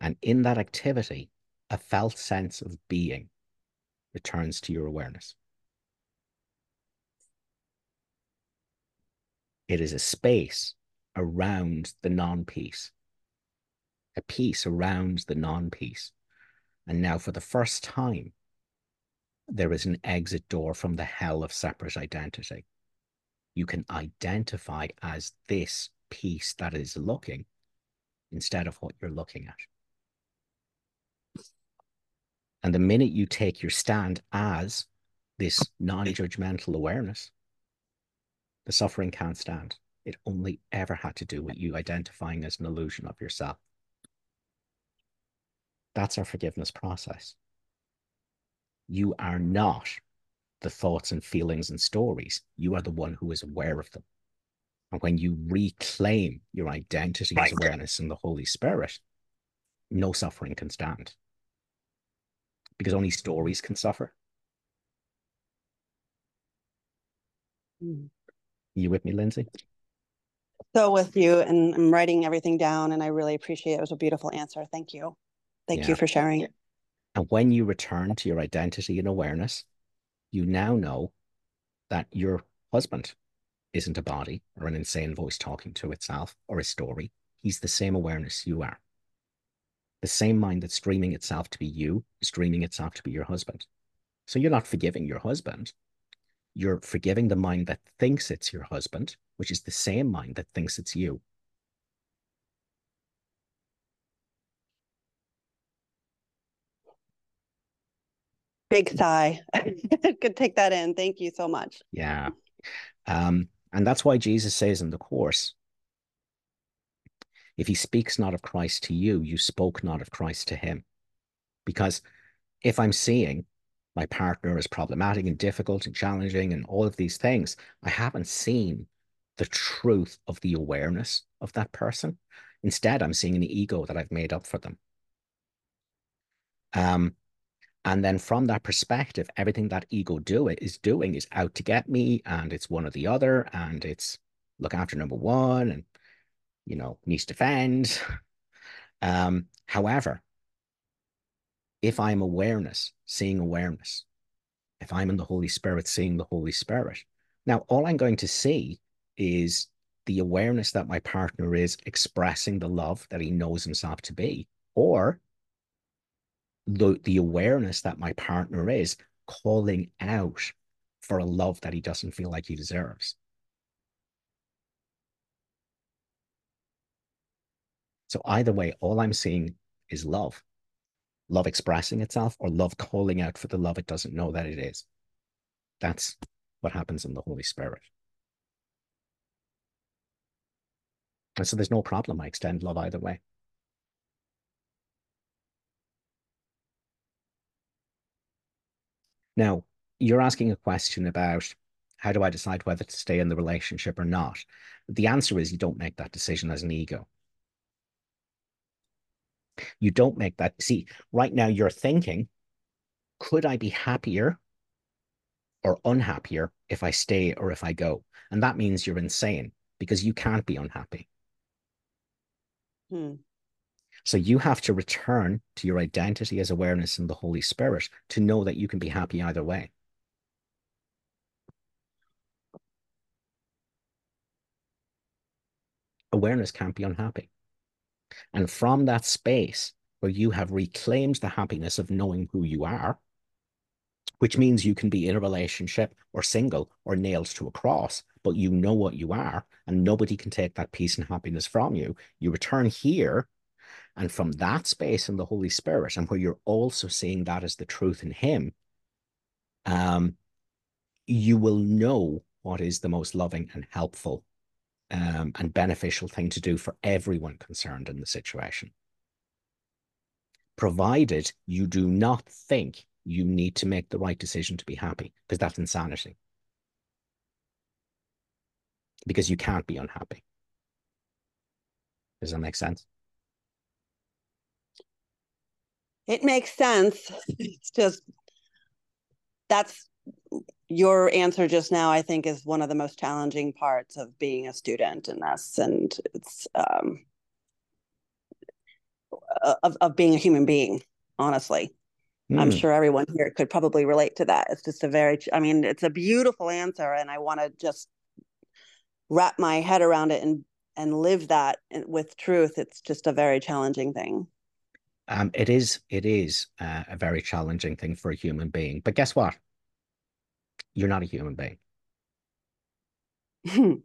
And in that activity, a felt sense of being returns to your awareness. It is a space around the non peace, a peace around the non peace. And now, for the first time, there is an exit door from the hell of separate identity. You can identify as this peace that is looking instead of what you're looking at. And the minute you take your stand as this non judgmental awareness, the suffering can't stand. It only ever had to do with you identifying as an illusion of yourself. That's our forgiveness process. You are not the thoughts and feelings and stories. You are the one who is aware of them. And when you reclaim your identity right. as awareness in the Holy Spirit, no suffering can stand. Because only stories can suffer. Mm. You with me, Lindsay? So with you, and I'm writing everything down, and I really appreciate it. It was a beautiful answer. Thank you. Thank yeah. you for sharing. And when you return to your identity and awareness, you now know that your husband isn't a body or an insane voice talking to itself or a story. He's the same awareness you are. The same mind that's dreaming itself to be you is dreaming itself to be your husband. So you're not forgiving your husband. You're forgiving the mind that thinks it's your husband, which is the same mind that thinks it's you. Big sigh. [LAUGHS] Could take that in. Thank you so much. Yeah. Um, and that's why Jesus says in the Course if he speaks not of Christ to you, you spoke not of Christ to him. Because if I'm seeing my partner is problematic and difficult and challenging and all of these things, I haven't seen the truth of the awareness of that person. Instead, I'm seeing an ego that I've made up for them. Um, and then from that perspective, everything that ego do it is doing is out to get me, and it's one or the other, and it's look after number one, and you know, needs to defend. [LAUGHS] um, however, if I'm awareness, seeing awareness, if I'm in the Holy Spirit, seeing the Holy Spirit, now all I'm going to see is the awareness that my partner is expressing the love that he knows himself to be, or the, the awareness that my partner is calling out for a love that he doesn't feel like he deserves. So either way, all I'm seeing is love. Love expressing itself or love calling out for the love it doesn't know that it is. That's what happens in the Holy Spirit. And so there's no problem. I extend love either way. Now, you're asking a question about how do I decide whether to stay in the relationship or not? The answer is you don't make that decision as an ego. You don't make that. See, right now you're thinking, could I be happier or unhappier if I stay or if I go? And that means you're insane because you can't be unhappy. Hmm. So you have to return to your identity as awareness in the Holy Spirit to know that you can be happy either way. Awareness can't be unhappy. And from that space where you have reclaimed the happiness of knowing who you are, which means you can be in a relationship or single or nailed to a cross, but you know what you are, and nobody can take that peace and happiness from you. You return here and from that space in the Holy Spirit, and where you're also seeing that as the truth in Him, um, you will know what is the most loving and helpful um, and beneficial thing to do for everyone concerned in the situation. Provided you do not think you need to make the right decision to be happy, because that's insanity. Because you can't be unhappy. Does that make sense? It makes sense. It's just that's your answer just now, I think, is one of the most challenging parts of being a student in this. And it's um, of, of being a human being, honestly. Mm. I'm hmm. sure everyone here could probably relate to that. It's just a very, I mean, it's a beautiful answer. And I want to just wrap my head around it and and live that with truth. It's just a very challenging thing. Um, it is it is uh, a very challenging thing for a human being. But guess what? You're not a human being. [LAUGHS]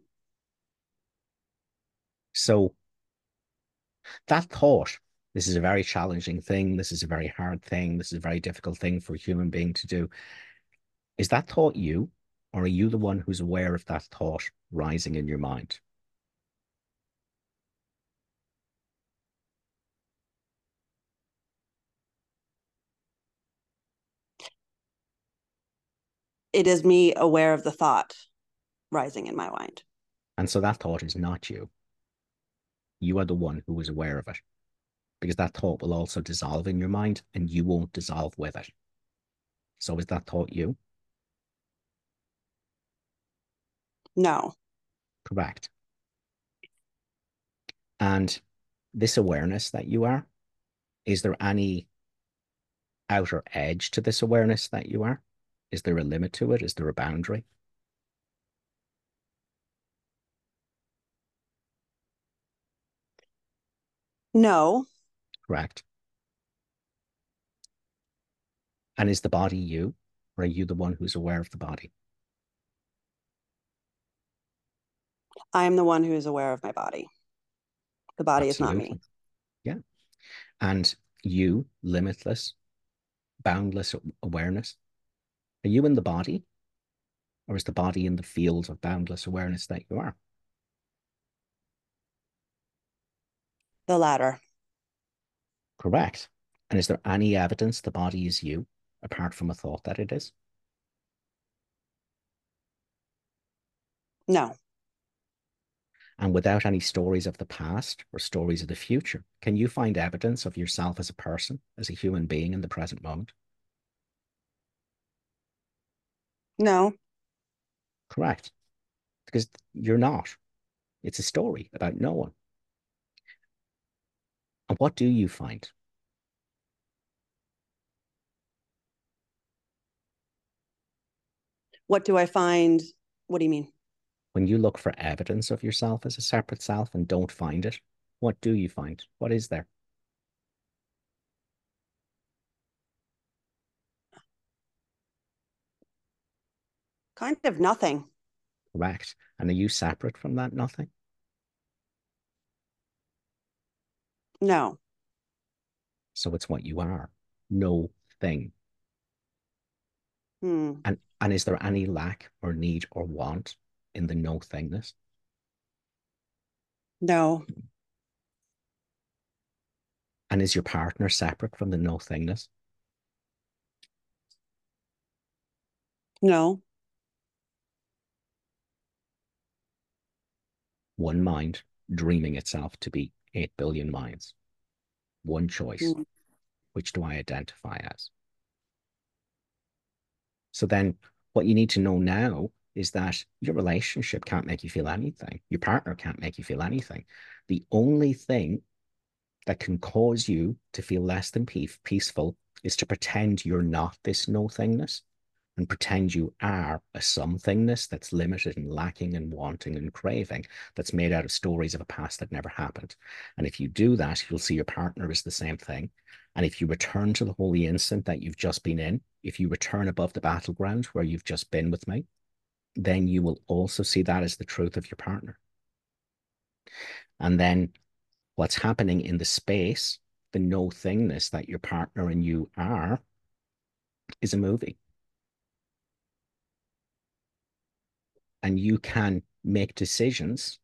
so That thought, this is a very challenging thing. This is a very hard thing. This is a very difficult thing for a human being to do. Is that thought you, or are you the one who's aware of that thought rising in your mind? It is me aware of the thought rising in my mind. And so that thought is not you. You are the one who is aware of it because that thought will also dissolve in your mind and you won't dissolve with it. So is that thought you? No. Correct. And this awareness that you are, is there any outer edge to this awareness that you are? Is there a limit to it? Is there a boundary? No. Correct. And is the body you, or are you the one who's aware of the body? I am the one who is aware of my body. The body Absolutely. is not me. Yeah. And you, limitless, boundless awareness, are you in the body? Or is the body in the field of boundless awareness that you are? The latter. Correct. And is there any evidence the body is you, apart from a thought that it is? No. And without any stories of the past or stories of the future, can you find evidence of yourself as a person, as a human being in the present moment? No. Correct. Because you're not. It's a story about no one. And what do you find? What do I find? What do you mean? When you look for evidence of yourself as a separate self and don't find it, what do you find? What is there? Kind of nothing. Correct. And are you separate from that nothing? No. So it's what you are. No thing. Hmm. And and is there any lack or need or want in the no thingness? No. And is your partner separate from the no thingness? No. One mind dreaming itself to be 8 billion minds. One choice. Mm. Which do I identify as? So then what you need to know now is that your relationship can't make you feel anything. Your partner can't make you feel anything. The only thing that can cause you to feel less than peaceful is to pretend you're not this no thingness and pretend you are a somethingness that's limited and lacking and wanting and craving that's made out of stories of a past that never happened. And if you do that, you'll see your partner is the same thing. And if you return to the holy instant that you've just been in, if you return above the battleground where you've just been with me, then you will also see that as the truth of your partner. And then what's happening in the space, the no thingness that your partner and you are, is a movie. And you can make decisions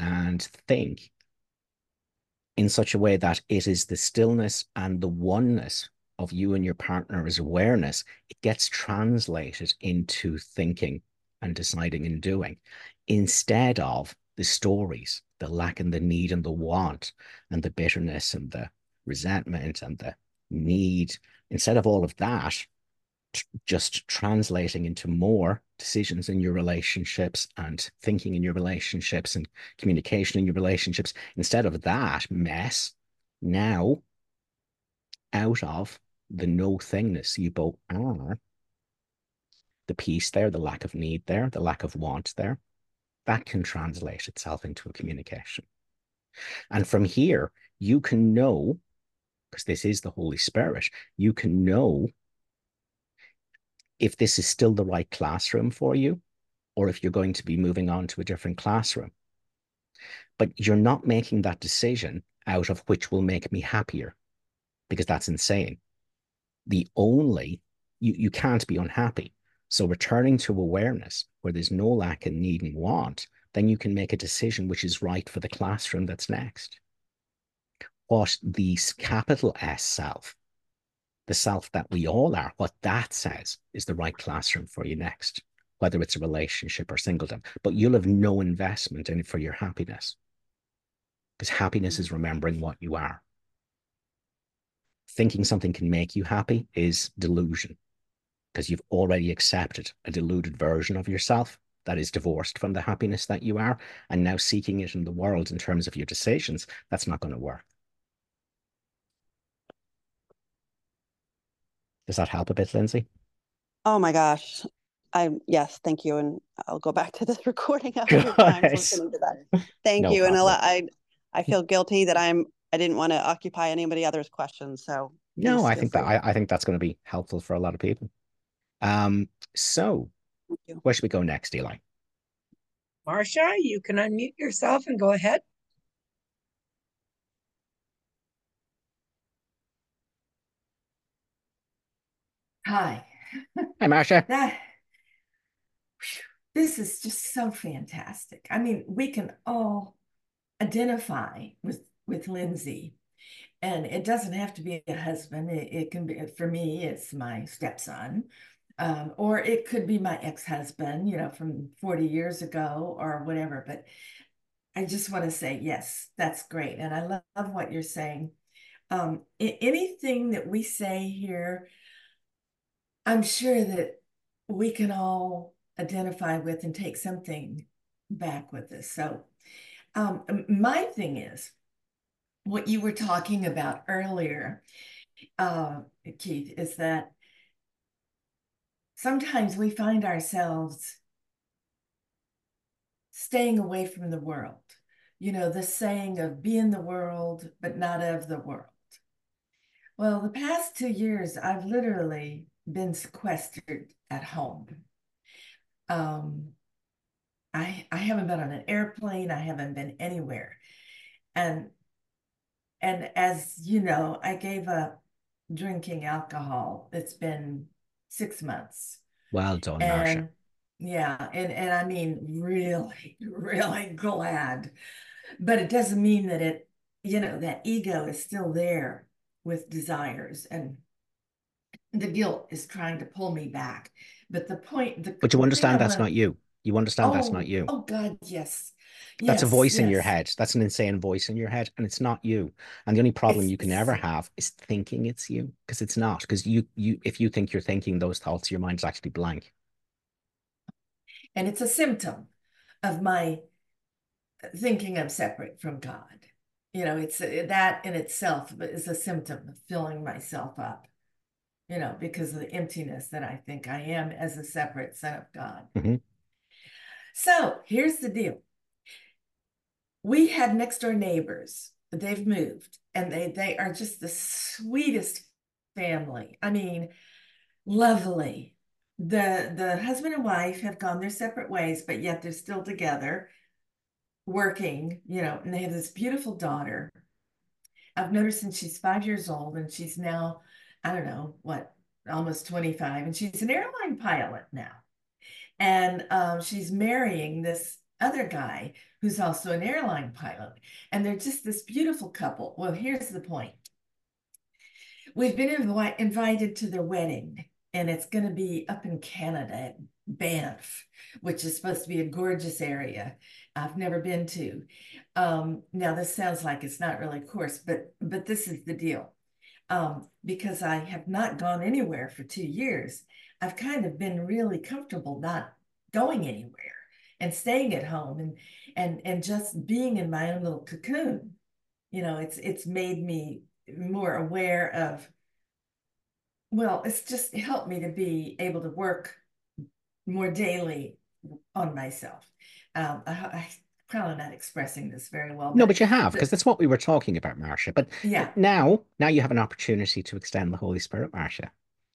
and think in such a way that it is the stillness and the oneness of you and your partner's awareness, it gets translated into thinking and deciding and doing instead of the stories, the lack and the need and the want and the bitterness and the resentment and the need. Instead of all of that, just translating into more decisions in your relationships and thinking in your relationships and communication in your relationships. Instead of that mess, now out of the no thingness you both are, the peace there, the lack of need there, the lack of want there, that can translate itself into a communication. And from here, you can know, because this is the Holy Spirit, you can know if this is still the right classroom for you or if you're going to be moving on to a different classroom. But you're not making that decision out of which will make me happier because that's insane. The only, you, you can't be unhappy. So returning to awareness where there's no lack and need and want, then you can make a decision which is right for the classroom that's next. What the capital S self, the self that we all are, what that says is the right classroom for you next, whether it's a relationship or singledom. But you'll have no investment in it for your happiness because happiness is remembering what you are. Thinking something can make you happy is delusion because you've already accepted a deluded version of yourself that is divorced from the happiness that you are and now seeking it in the world in terms of your decisions. That's not going to work. Does that help a bit, Lindsay? Oh my gosh. I yes, thank you. And I'll go back to this [LAUGHS] recording [LAUGHS] a hundred times listening to that. Thank no you. Problem. And I I feel guilty that I'm I didn't want to occupy anybody other's questions. So no, I think that I, I think that's going to be helpful for a lot of people. Um, so where should we go next, Eli? Marcia, you can unmute yourself and go ahead. Hi. Hi, Marcia. [LAUGHS] That, this is just so fantastic. I mean, we can all identify with with Lindsay, and it doesn't have to be a husband. It, it can be for me. It's my stepson, um, or it could be my ex-husband. You know, from forty years ago or whatever. But I just want to say yes, that's great, and I love, love what you're saying. Um, anything that we say here I'm sure that we can all identify with and take something back with us. So, um, my thing is what you were talking about earlier, uh, Keith, is that sometimes we find ourselves staying away from the world. You know, the saying of be in the world, but not of the world. Well, the past two years, I've literally been sequestered at home. Um, I I haven't been on an airplane. I haven't been anywhere, and and as you know, I gave up drinking alcohol. It's been six months. Well done, and, Marcia. Yeah, and and I mean, really, really glad, but it doesn't mean that it, you know, that ego is still there with desires and the guilt is trying to pull me back. But the point, the but you understand that's not you. You understand oh, that's not oh, you. Oh God, yes. That's yes, a voice yes. in your head. That's an insane voice in your head, and it's not you. And the only problem it's, you can ever have is thinking it's you, because it's not. Because you, you, if you think you're thinking those thoughts, your mind's actually blank. And it's a symptom of my thinking I'm separate from God. You know, it's uh, that in itself is a symptom of filling myself up you know, because of the emptiness that I think I am as a separate son of God. Mm-hmm. So here's the deal. We had next door neighbors, they've moved and they they are just the sweetest family. I mean, lovely. The the husband and wife have gone their separate ways, but yet they're still together working, you know, and they have this beautiful daughter. I've noticed since she's five years old, and she's now I don't know what, almost 25, and she's an airline pilot now. And um, she's marrying this other guy who's also an airline pilot. And they're just this beautiful couple. Well, here's the point we've been invi- invited to their wedding, and it's going to be up in Canada at Banff, which is supposed to be a gorgeous area I've never been to. Um, now, this sounds like it's not really course, but but this is the deal um, because I have not gone anywhere for two years, I've kind of been really comfortable not going anywhere and staying at home and and and just being in my own little cocoon. You know, it's it's made me more aware of. Well, it's just helped me to be able to work more daily on myself. Um, I, I probably not expressing this very well. No, but you have, because that's what we were talking about, Marcia. But yeah, now, now you have an opportunity to extend the Holy Spirit, Marcia.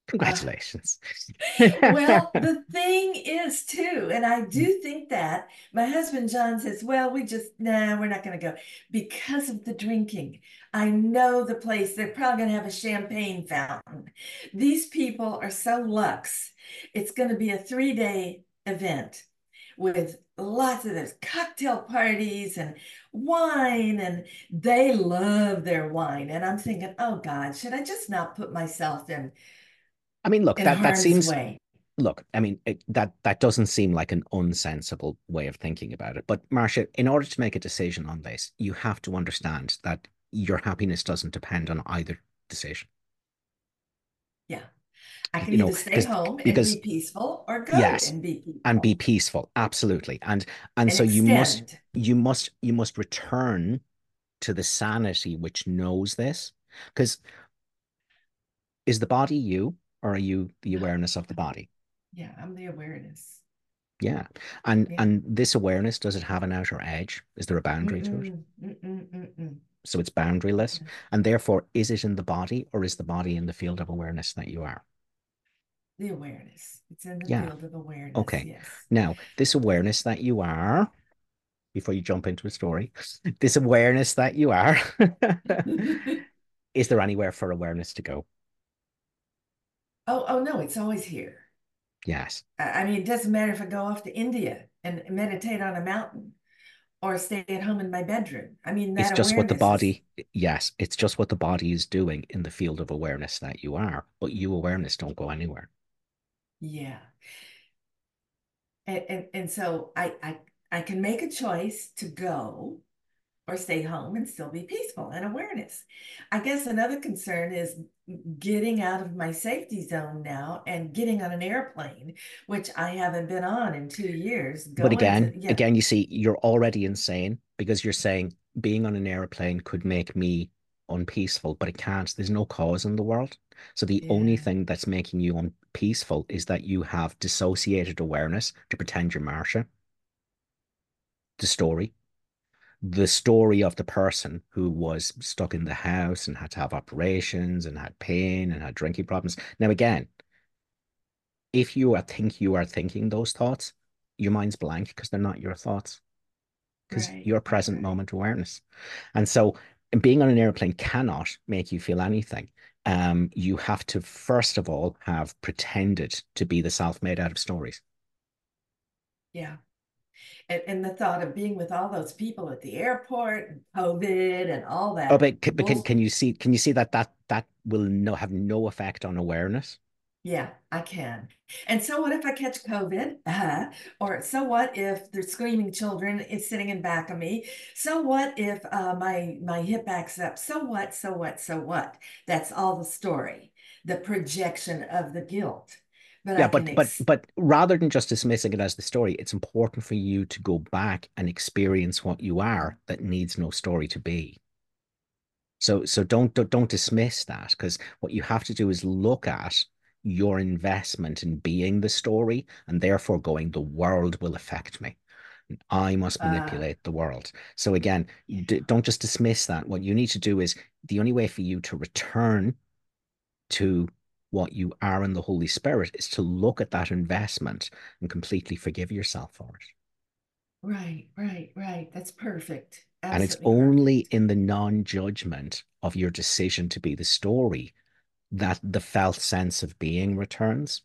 Congratulations. Uh, [LAUGHS] well, the [LAUGHS] thing is, too, and I do think that my husband John says, well, we just, nah, we're not going to go because of the drinking. I know the place, they're probably going to have a champagne fountain. These people are so luxe. It's going to be a three day event with lots of those cocktail parties and wine, and they love their wine. And I'm thinking, oh God, should I just not put myself in? I mean, look, that, that seems way? look, I mean, it, that that doesn't seem like an unsensible way of thinking about it. But Marcia, in order to make a decision on this, you have to understand that your happiness doesn't depend on either decision. Yeah. I can you know, either stay home because, and be peaceful or go yes, and be peaceful. And be peaceful. Absolutely. And and, and so extend. you must you must you must return to the sanity which knows this. Because is the body you or are you the [SIGHS] awareness of the body? Yeah, I'm the awareness. Yeah. And yeah. and this awareness, does it have an outer edge? Is there a boundary mm-mm, to it? So it's boundaryless. And therefore, is it in the body or is the body in the field of awareness that you are? The awareness. It's in the yeah. field of awareness. Okay. Yes. Now, this awareness that you are, before you jump into a story, [LAUGHS] this awareness that you are, [LAUGHS] [LAUGHS] is there anywhere for awareness to go? Oh, oh no, it's always here. Yes. I mean, it doesn't matter if I go off to India and meditate on a mountain or stay at home in my bedroom. I mean, it's just what the body, is... yes, it's just what the body is doing in the field of awareness that you are, but you awareness don't go anywhere. Yeah. And, and, and so I, I, I can make a choice to go or stay home and still be peaceful and awareness. I guess another concern is getting out of my safety zone now and getting on an airplane, which I haven't been on in two years. But again, to, yeah. again, you see, you're already insane because you're saying being on an airplane could make me unpeaceful, but it can't. There's no cause in the world. So the yeah. only thing that's making you unpeaceful is that you have dissociated awareness to pretend you're Marcia. The story the story of the person who was stuck in the house and had to have operations and had pain and had drinking problems. Now, again, if you are think you are thinking those thoughts, your mind's blank because they're not your thoughts. Because right. your present right. moment awareness. And so being on an airplane cannot make you feel anything. Um, you have to first of all have pretended to be the self made out of stories. Yeah and, and, the thought of being with all those people at the airport and covid and all that oh but, can, but can, can you see can you see that that that will no have no effect on awareness yeah i can. And so what if i catch covid? Uh, or so what if the screaming children is sitting in back of me? So what if uh, my my hip backs up? So what so what so what? That's all the story the projection of the guilt. But yeah, but but but rather than just dismissing it as the story, it's important for you to go back and experience what you are that needs no story to be. So so don't don't, don't dismiss that because what you have to do is look at your investment in being the story and therefore going the world will affect me. I must uh. manipulate uh, the world. So again, yeah. d- don't just dismiss that. What you need to do is the only way for you to return to what you are in the Holy Spirit is to look at that investment and completely forgive yourself for it. Right, right, right. That's perfect. Absolutely and it's only perfect. in the non judgment of your decision to be the story that the felt sense of being returns.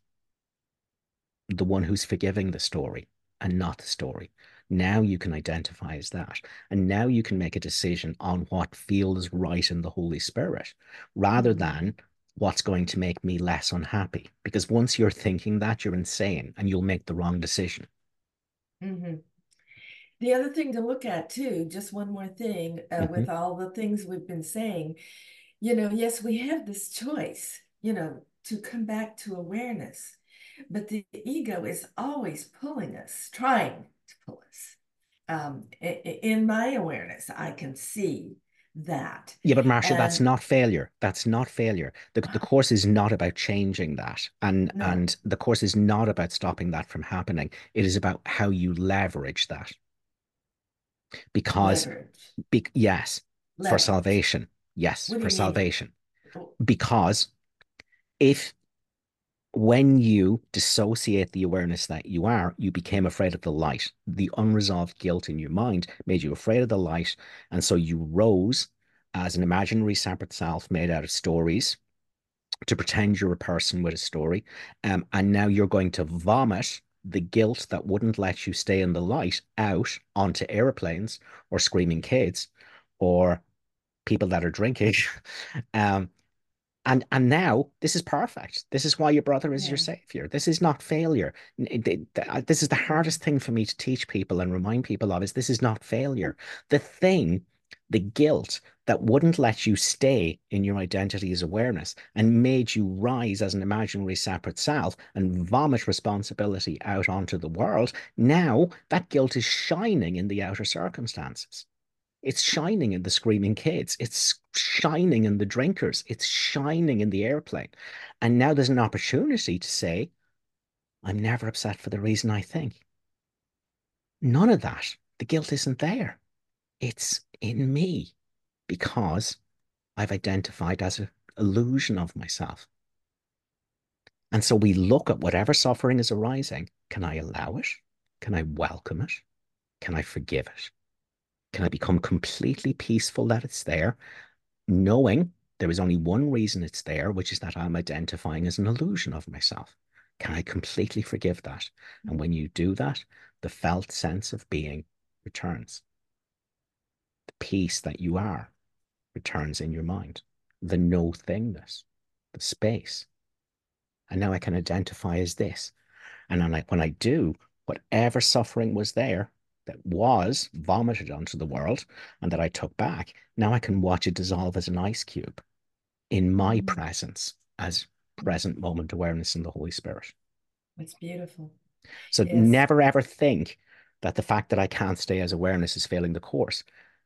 The one who's forgiving the story and not the story. Now you can identify as that. And now you can make a decision on what feels right in the Holy Spirit rather than what's going to make me less unhappy. Because once you're thinking that, you're insane and you'll make the wrong decision. Mm-hmm. The other thing to look at, too, just one more thing uh, mm-hmm. with all the things we've been saying, you know, yes, we have this choice, you know, to come back to awareness, but the ego is always pulling us, trying to pull us. Um, in my awareness, I can see that. Yeah, but Marcia, um, that's not failure. That's not failure. The, the course is not about changing that. And no. and the course is not about stopping that from happening. It is about how you leverage that. Because be, yes, leverage. for salvation. Yes, for salvation. Mean? Because if when you dissociate the awareness that you are, you became afraid of the light. The unresolved guilt in your mind made you afraid of the light. And so you rose as an imaginary separate self made out of stories to pretend you're a person with a story. Um, and now you're going to vomit the guilt that wouldn't let you stay in the light out onto airplanes or screaming kids or people that are drinking. [LAUGHS] um, and and now this is perfect. This is why your brother is yeah. your savior. This is not failure. This is the hardest thing for me to teach people and remind people of is this is not failure. The thing, the guilt that wouldn't let you stay in your identity as awareness and made you rise as an imaginary separate self and vomit responsibility out onto the world. Now that guilt is shining in the outer circumstances. It's shining in the screaming kids. It's shining in the drinkers. It's shining in the airplane. And now there's an opportunity to say, I'm never upset for the reason I think. None of that. The guilt isn't there. It's in me because I've identified as an illusion of myself. And so we look at whatever suffering is arising. Can I allow it? Can I welcome it? Can I forgive it? Can I become completely peaceful that it's there, knowing there is only one reason it's there, which is that I'm identifying as an illusion of myself? Can I completely forgive that? And when you do that, the felt sense of being returns. The peace that you are returns in your mind. The no thingness, the space. And now I can identify as this. And when I, when I do, whatever suffering was there that was vomited onto the world and that I took back, now I can watch it dissolve as an ice cube in my mm-hmm. presence as present moment awareness in the Holy Spirit. It's beautiful. So yes. never ever think that the fact that I can't stay as awareness is failing the course.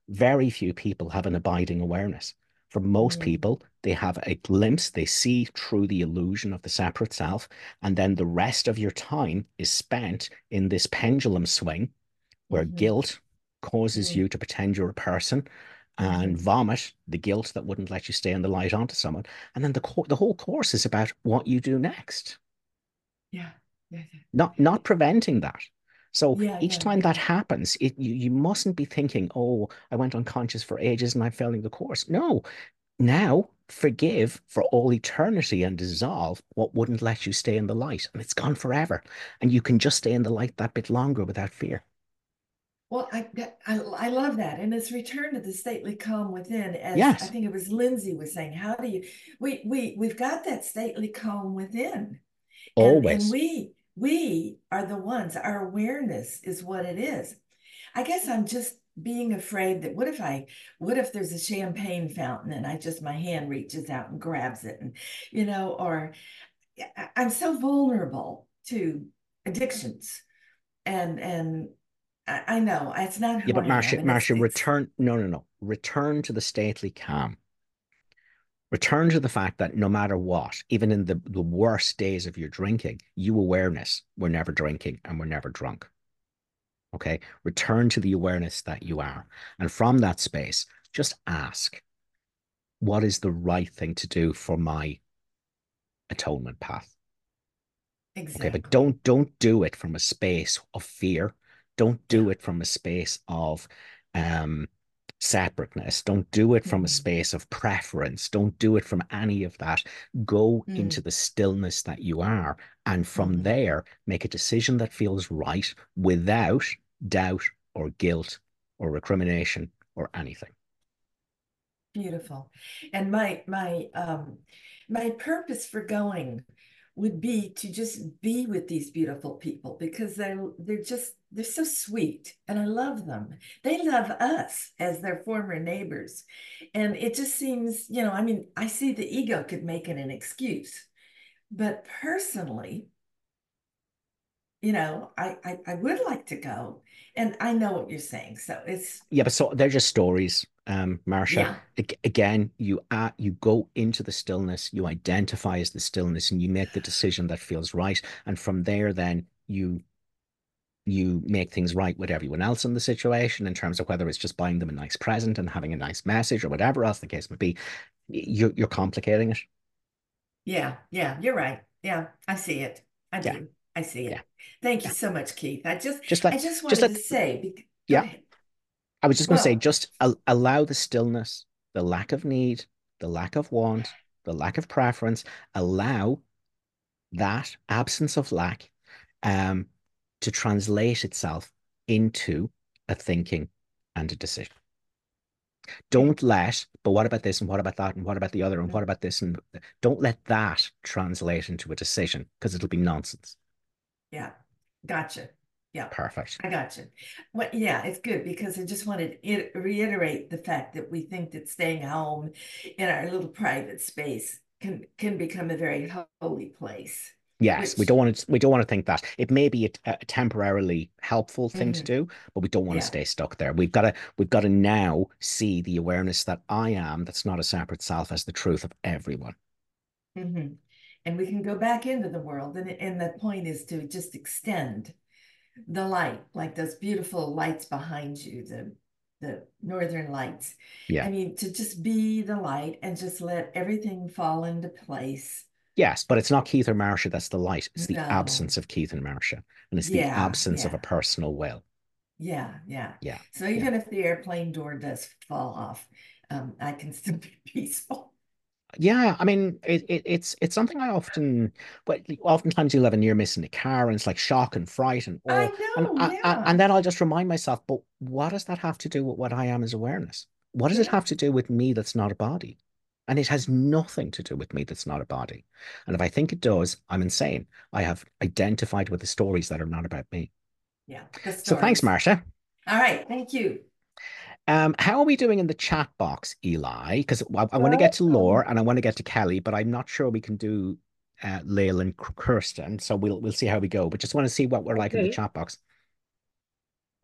Very few people have an abiding awareness. For most mm. people, they have a glimpse, they see through the illusion of the separate self, and then the rest of your time is spent in this pendulum swing where mm-hmm. guilt causes mm-hmm. you to pretend you're a person and mm-hmm. vomit the guilt that wouldn't let you stay in the light onto someone. And then the co- the whole course is about what you do next. Yeah. yeah. Not not preventing that. So yeah, each time that happens, it you, you mustn't be thinking, oh, I went unconscious for ages and I'm failing the course. No. Now forgive for all eternity and dissolve what wouldn't let you stay in the light. And it's gone forever. And you can just stay in the light that bit longer without fear. Well, I, I, I love that, and it's return to the stately calm within. As yes. I think it was Lindsay was saying, how do you? We we we've got that stately calm within. Always. And, and we we are the ones. Our awareness is what it is. I guess I'm just being afraid that what if I what if there's a champagne fountain and I just my hand reaches out and grabs it and you know or I'm so vulnerable to addictions and and I, I know it's not. Yeah, but Marcia, Marcia, return. No, no, no. Return to the stately calm. Return to the fact that no matter what, even in the, the worst days of your drinking, you awareness, we're never drinking and we're never drunk. Okay. Return to the awareness that you are. And from that space, just ask, what is the right thing to do for my atonement path? Exactly. Okay, but don't don't do it from a space of fear don't do it from a space of um, separateness. Don't do it from mm. a space of preference. Don't do it from any of that. Go mm. into the stillness that you are. And from mm. there, make a decision that feels right without doubt or guilt or recrimination or anything. Beautiful. And my my um my purpose for going would be to just be with these beautiful people because they're they're just they're so sweet and I love them. They love us as their former neighbors. And it just seems, you know, I mean, I see the ego could make it an excuse. But personally, you know, I, I, I would like to go. And I know what you're saying. So it's Yeah, but so they're just stories, um, Marcia. Yeah. Again, you uh, you go into the stillness, you identify as the stillness, and you make the decision that feels right. And from there, then you you make things right with everyone else in the situation in terms of whether it's just buying them a nice present and having a nice message or whatever else the case may be you're, you're complicating it yeah yeah you're right Yeah, I see it. I do. Yeah. I see it. Yeah. Thank you so much, Keith. I just, Just let- I just just wanted let- to say, bec- go Yeah. ahead. I was just going to say, just al- allow the stillness, the lack of need, the lack of want, the lack of preference, allow that absence of lack um, to translate itself into a thinking and a decision. Don't let, but what about this and what about that and what about the other and what about this and don't let that translate into a decision because it'll be nonsense. Yeah, gotcha. Yeah, Perfect. I gotcha. Well, yeah, it's good because I just wanted to it- reiterate the fact that we think that staying home in our little private space can can become a very holy place. Yes, we don't want to. We don't want to think that it may be a, a temporarily helpful thing to Mhm. do, but we don't want Yeah. to stay stuck there. We've got to. We've got to now see the awareness that I am. That's not a separate self as the truth of everyone. Mhm. And we can go back into the world, and and the point is to just extend the light, like those beautiful lights behind you, the the northern lights. Yeah. I mean, to just be the light and just let everything fall into place. Yes, but it's not Keith or Marcia that's the light. It's the No. absence of Keith and Marcia, and it's the Yeah, absence of a personal will. Yeah, yeah. Yeah, So even if the airplane door does fall off, um, I can still be [LAUGHS] peaceful. Yeah, I mean, it, it it's it's something I often, but oftentimes you'll have a near miss in a car, and it's like shock and fright and. And, know, I- and then I'll just remind myself, but what does that have to do with what I am as awareness? What does it have to do with me that's not a body? And it has nothing to do with me that's not a body. And if I think it does, I'm insane. I have identified with the stories that are not about me. Yeah. So thanks. Marcia. All right, thank you. Um, how are we doing in the chat box, Eli? Because I, I want to get to Laura and I want to get to Kelly, but I'm not sure we can do uh, and Kirsten. So we'll we'll see how we go. But just want to see what we're like in the chat box.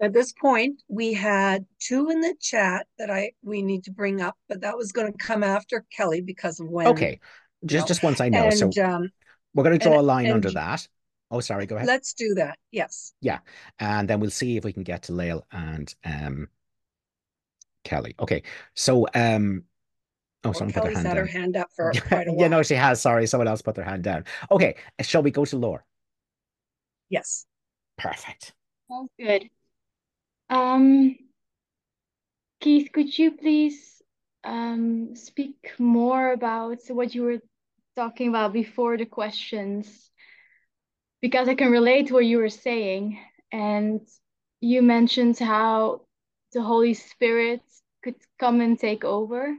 At this point, we had two in the chat that I, we need to bring up, but that was gonna come after Kelly because of when. Okay, just just once I know. So um, we're going to draw a line and- under that. Oh, sorry. Go ahead. let's do that, yes. Yeah, and then we'll see if we can get to Lael and um Kelly. Okay, so um oh Well, someone put their hand had her hand up for [LAUGHS] quite a yeah, no, she has. Sorry, someone else put their hand down. Okay, shall we go to Laura? Yes. Perfect. Sounds good. Um, Keith, could you please um, speak more about what you were talking about before the questions? Because I can relate to what you were saying, and you mentioned how the Holy Spirit could come and take over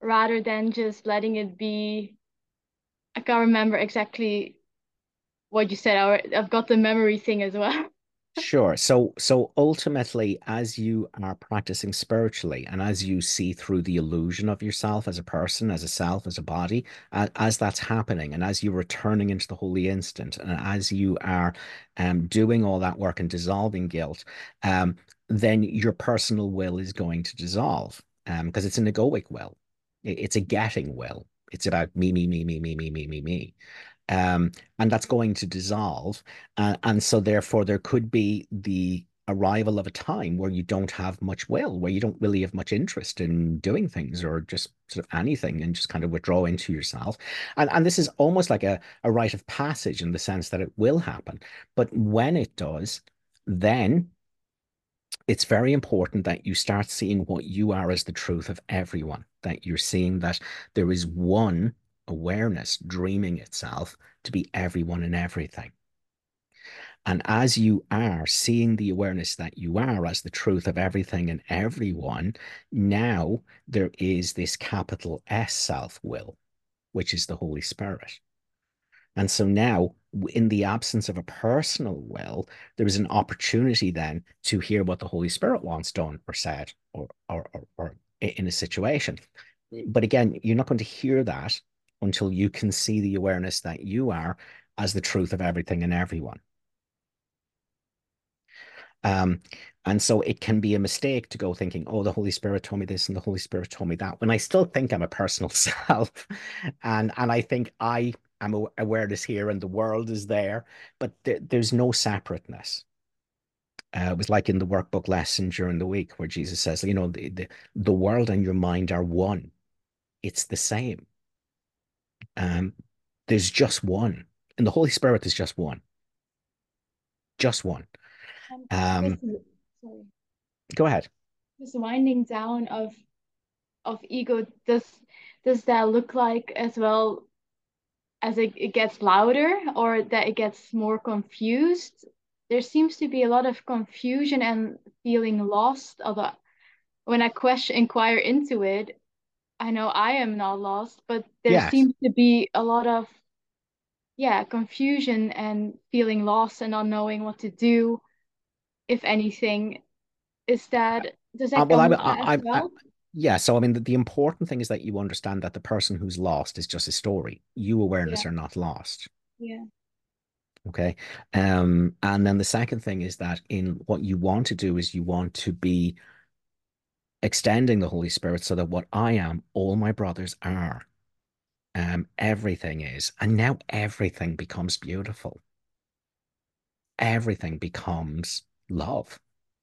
rather than just letting it be. I can't remember exactly what you said. I've got the memory thing as well. [LAUGHS] Sure. So so ultimately, as you are practicing spiritually and as you see through the illusion of yourself as a person, as a self, as a body, as, as that's happening, and as you're returning into the holy instant, and as you are um, doing all that work and dissolving guilt, um, then your personal will is going to dissolve um, because it's an egoic will. It's a getting will. It's about me, me, me, me, me, me, me, me, me. Um, and that's going to dissolve. Uh, and so therefore there could be the arrival of a time where you don't have much will, where you don't really have much interest in doing things or just sort of anything and just kind of withdraw into yourself. And and this is almost like a, a rite of passage in the sense that it will happen. But when it does, then it's very important that you start seeing what you are as the truth of everyone, that you're seeing that there is one awareness dreaming itself to be everyone and everything. And as you are seeing the awareness that you are as the truth of everything and everyone, now there is this capital S self will, which is the Holy Spirit. And so now, in the absence of a personal will, there is an opportunity then to hear what the Holy Spirit wants done or said or, or, or, or in a situation. But again, you're not going to hear that until you can see the awareness that you are as the truth of everything and everyone. Um, and so it can be a mistake to go thinking, oh, the Holy Spirit told me this and the Holy Spirit told me that, when I still think I'm a personal [LAUGHS] self. And and I think I am a- awareness here and the world is there, but there, there's no separateness. Uh, it was like in the workbook lesson during the week where Jesus says, you know, the, the, the world and your mind are one. It's the same. Um, there's just one. And the Holy Spirit, is just one. Just one. Um, sorry. Go ahead. This winding down of of ego, does does that look like as well as it, it gets louder or that it gets more confused? There seems to be a lot of confusion and feeling lost. Although when I question inquire into it, I know I am not lost, but there Yes. seems to be a lot of yeah, confusion and feeling lost and not knowing what to do, if anything. Is that does that Uh, well, come I, with I, that I, as I, well? Yeah. So, I mean, the, the important thing is that you understand that the person who's lost is just a story. You awareness Yeah. are not lost. Yeah. Okay. Um, and then the second thing is that in what you want to do is you want to be extending the Holy Spirit so that what I am, all my brothers are. Um, everything is. And now everything becomes beautiful. Everything becomes love,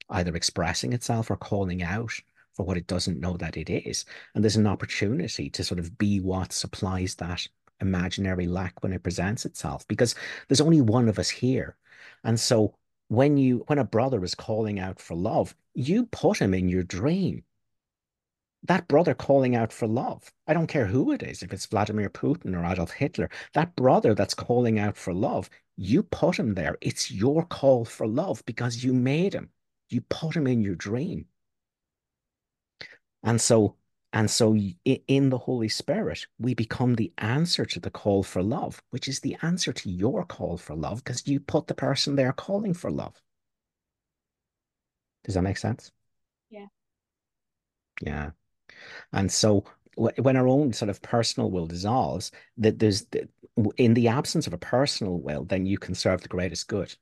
either expressing itself or calling out for what it doesn't know that it is. And there's an opportunity to sort of be what supplies that imaginary lack when it presents itself, because there's only one of us here. And so when you when a brother is calling out for love, you put him in your dream. That brother calling out for love, I don't care who it is, if it's Vladimir Putin or Adolf Hitler, that brother that's calling out for love, you put him there. It's your call for love because you made him. You put him in your dream. And so, and so in the Holy Spirit, we become the answer to the call for love, which is the answer to your call for love because you put the person there calling for love. Does that make sense? Yeah. Yeah. And so when our own sort of personal will dissolves, that there's the, in the absence of a personal will, then you can serve the greatest good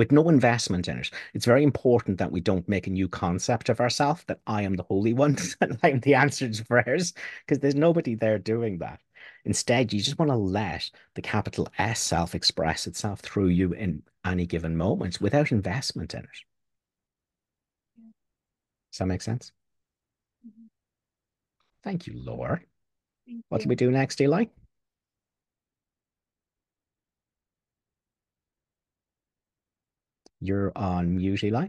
with no investment in it. It's very important that we don't make a new concept of ourselves that I am the holy one [LAUGHS] and I am the answer to prayers, because there's nobody there doing that. Instead, you just want to let the capital S self express itself through you in any given moment without investment in it. Does that make sense? Mhm. Thank you, Laura. Thank What do we do next, Eli? You're on mute, Eli.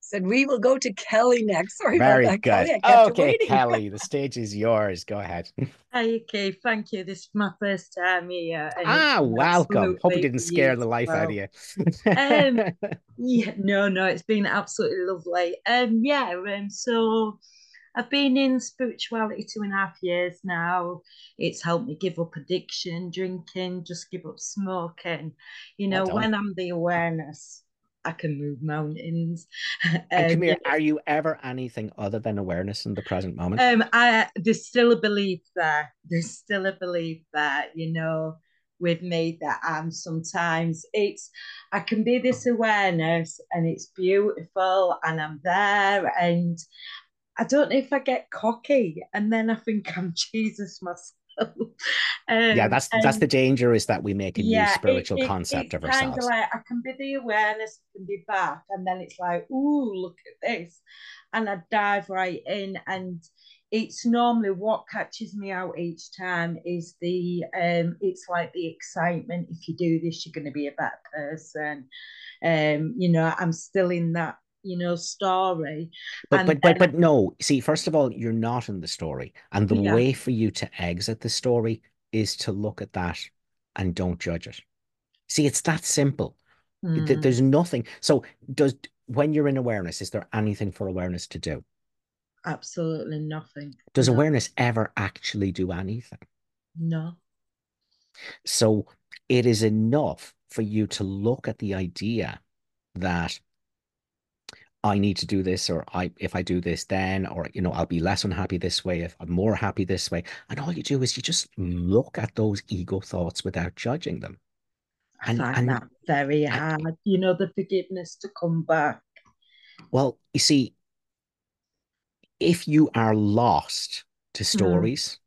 Said we will go to Kelly next. Sorry Very about that, Kelly. good. I kept Okay, waiting. [LAUGHS] Kelly, the stage is yours. Go ahead. [LAUGHS] Hi, okay, thank you. This is my first time here. Ah, welcome. Hope it didn't scare the life out of you. Um, [LAUGHS] Yeah, no, no, it's been absolutely lovely. Um, yeah, um, so I've been in spirituality two and a half years now. It's helped me give up addiction, drinking, just give up smoking. You know, done. when I'm the awareness, I can move mountains. [LAUGHS] And come Um, here, are you ever anything other than awareness in the present moment? Um, I there's still a belief there. There's still a belief there, you know, with me that I'm sometimes it's I can be this awareness and it's beautiful and I'm there and I don't know if I get cocky and then I think I'm [LAUGHS] Jesus myself. [LAUGHS] yeah, Um, that's that's the danger is that we make a new yeah, it, spiritual it, concept it's of kind of ourselves. like I can be the awareness, I can be back, and then it's like, ooh, look at this, and I dive right in, and it's normally what catches me out each time is the um, it's like the excitement. If you do this, you're going to be a better person. Um, you know, I'm still in that you know story, But and but but but no, see, first of all, you're not in the story. And the yeah, way for you to exit the story is to look at that and don't judge it. See, it's that simple. Mm, There's nothing. So does when you're in awareness, is there anything for awareness to do? absolutely nothing. Does No, awareness ever actually do anything? no. So it is enough for you to look at the idea that I need to do this, or I if I do this, then, or you know, I'll be less unhappy this way if I'm more happy this way. And all you do is you just look at those ego thoughts without judging them. I And find and that very and hard, you know, the forgiveness to come back. well, you see, if you are lost to Mm, stories,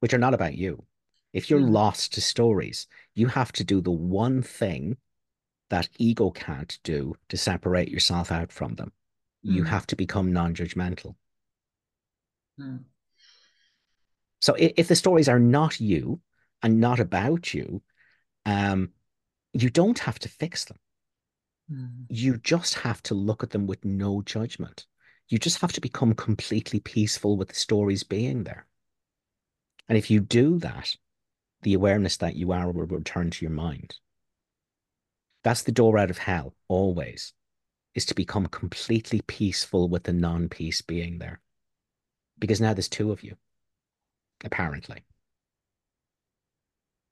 which are not about you, if you're mm, lost to stories, you have to do the one thing that ego can't do to separate yourself out from them. You mm, have to become non-judgmental. mm. So if, if the stories are not you and not about you, um, you don't have to fix them. Mm. You just have to look at them with no judgment. You just have to become completely peaceful with the stories being there. And if you do that, the awareness that you are will return to your mind. That's the door out of hell, always, is to become completely peaceful with the non peace being there. Because now there's two of you, apparently.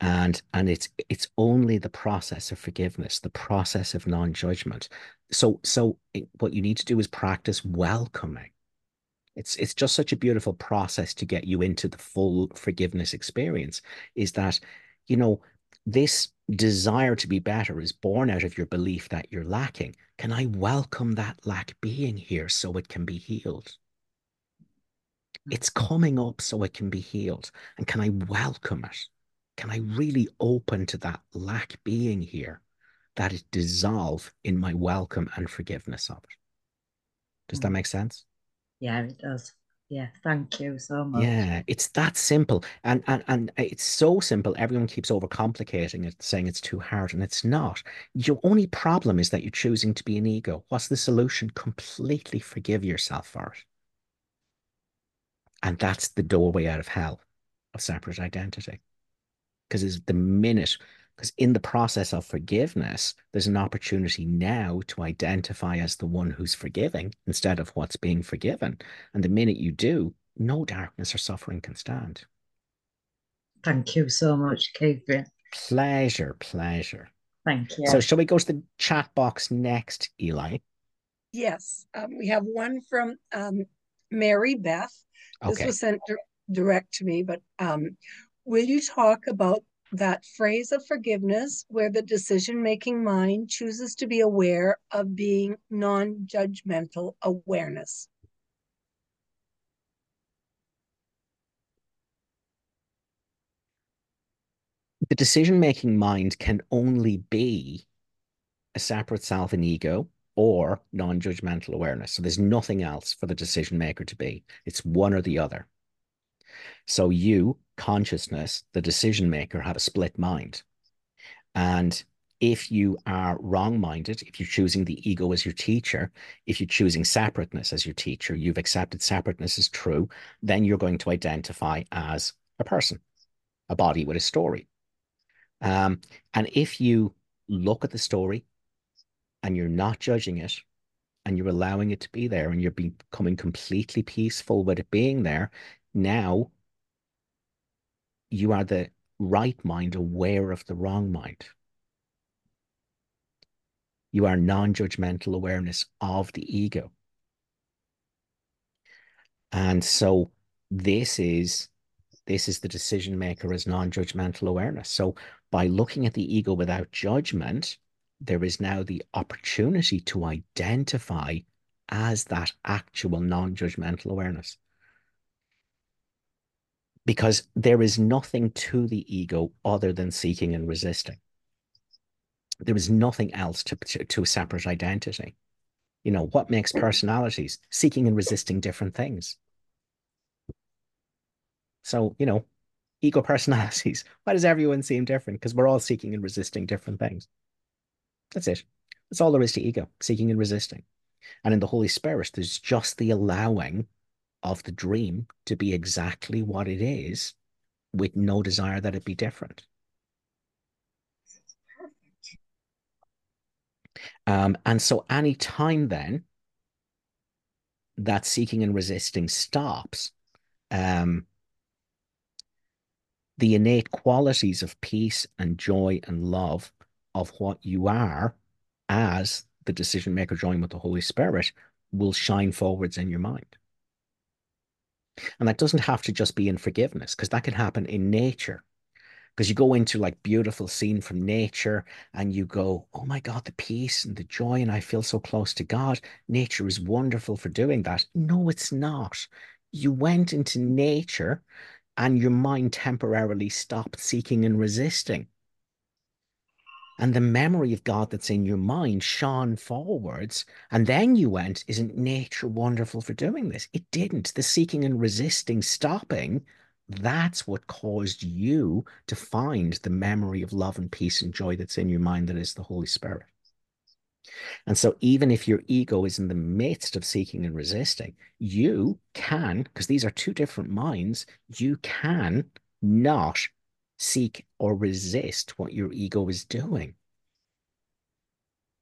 And and it's it's only the process of forgiveness the process of non-judgment. So so it, what you need to do is practice welcoming. It's it's just such a beautiful process to get you into the full forgiveness experience is that you know this desire to be better is born out of your belief that you're lacking can i welcome that lack being here so it can be healed it's coming up so it can be healed and can i welcome it can I really open to that lack being here that it dissolve in my welcome and forgiveness of it? Does that mm. make sense? Yeah, it does. Yeah, thank you so much. Yeah, it's that simple. And and and uh, it's so simple. Everyone keeps overcomplicating it, saying it's too hard, and it's not. Your only problem is that you're choosing to be an ego. What's the solution? Completely forgive yourself for it. And that's the doorway out of hell of separate identity because the minute because in the process of forgiveness there's an opportunity now to identify as the one who's forgiving instead of what's being forgiven. And the minute you do no darkness or suffering can stand. Thank you so much Catherine. pleasure pleasure. Thank you. So shall we go to the chat box next eli? Yes um, we have one from um, mary beth. This okay. was sent direct to me but um, Will you talk about that phrase of forgiveness where the decision making mind chooses to be aware of being non judgmental awareness? The decision making mind can only be a separate self and ego or non judgmental awareness. So there's nothing else for the decision maker to be, it's one or the other. So you, consciousness, the decision maker, have a split mind. And if you are wrong minded, if you're choosing the ego as your teacher, if you're choosing separateness as your teacher, you've accepted separateness as true, then you're going to identify as a person, a body with a story. Um, and if you look at the story and you're not judging it and you're allowing it to be there and you're becoming completely peaceful with it being there, now you are the right mind aware of the wrong mind. You are non judgmental awareness of the ego. And so this is this is the decision maker as non-judgmental awareness. So by looking at the ego without judgment, there is now the opportunity to identify as that actual non-judgmental awareness because there is nothing to the ego other than seeking and resisting. There is nothing else to, to, to a separate identity. You know, what makes personalities? Seeking and resisting different things. So, you know, ego personalities, [LAUGHS] why does everyone seem different? Because we're all seeking and resisting different things. That's it. That's all there is to ego, seeking and resisting. And in the Holy Spirit, there's just the allowing of the dream to be exactly what it is with no desire that it be different. Um, and so any time then that seeking and resisting stops, um, the innate qualities of peace and joy and love of what you are as the decision maker joined with the Holy Spirit will shine forwards in your mind. And that doesn't have to just be in forgiveness, because that can happen in nature. Because you go into like beautiful scene from nature and you go, oh my God, the peace and the joy, and I feel so close to God. Nature is wonderful for doing that. No, it's not. You went into nature and your mind temporarily stopped seeking and resisting. And the memory of God that's in your mind shone forwards. And then you went, Isn't nature wonderful for doing this? It didn't. The seeking and resisting, stopping, that's what caused you to find the memory of love and peace and joy that's in your mind that is the Holy Spirit. And so, even if your ego is in the midst of seeking and resisting, you can, because these are two different minds, you can not seek or resist what your ego is doing.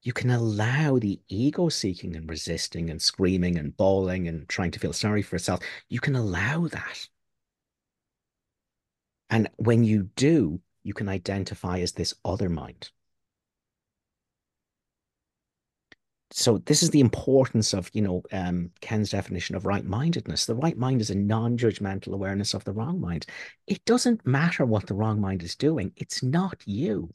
You can allow the ego seeking and resisting and screaming and bawling and trying to feel sorry for itself. You can allow that. And when you do, you can identify as this other mind. So this is the importance of you know um, ken's definition of right-mindedness. The right mind is a non-judgmental awareness of the wrong mind. It doesn't matter what the wrong mind is doing. It's not you.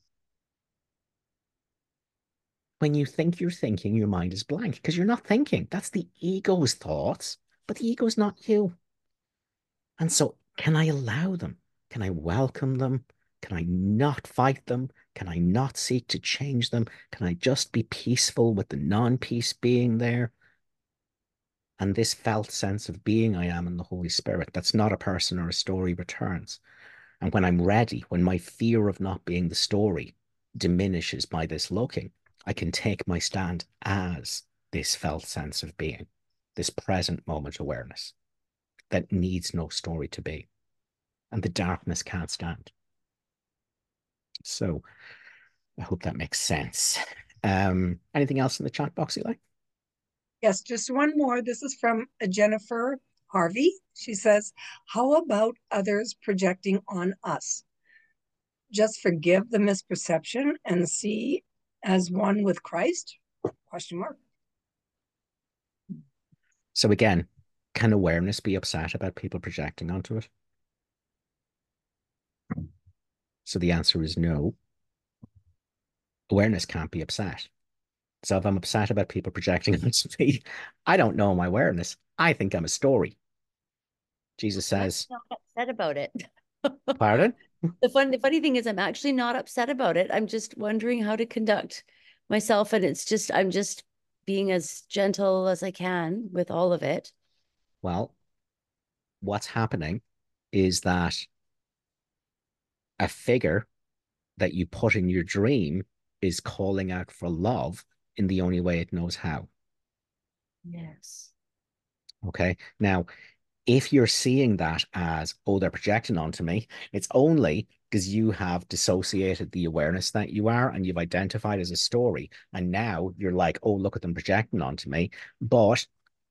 When you think you're thinking your mind is blank because you're not thinking. That's the ego's thoughts but the ego is not you. And so can i allow them? Can i welcome them can i not fight them can I not seek to change them? Can I just be peaceful with the non peace being there? And this felt sense of being I am in the Holy Spirit, that's not a person or a story, returns. And when I'm ready, when my fear of not being the story diminishes by this looking, I can take my stand as this felt sense of being, this present moment awareness that needs no story to be. And the darkness can't stand. So I hope that makes sense. Um, anything else in the chat box, Eli? Yes, just one more. This is from Jennifer Harvey. She says, How about others projecting on us? Just forgive the misperception and see as one with Christ? Question mark. So again, can awareness be upset about people projecting onto it? So the answer is no. Awareness can't be upset. So if I'm upset about people projecting [LAUGHS] onto me, I don't know my awareness. I think I'm a story. Jesus says, I'm not upset about it. [LAUGHS] Pardon? The fun, the funny thing is, I'm actually not upset about it. I'm just wondering how to conduct myself, and it's just I'm just being as gentle as I can with all of it. Well, what's happening is that a figure that you put in your dream is calling out for love in the only way it knows how. Yes. Okay. Now, if you're seeing that as, oh, they're projecting onto me, it's only because you have dissociated the awareness that you are and you've identified as a story. And now you're like, oh, look at them projecting onto me. But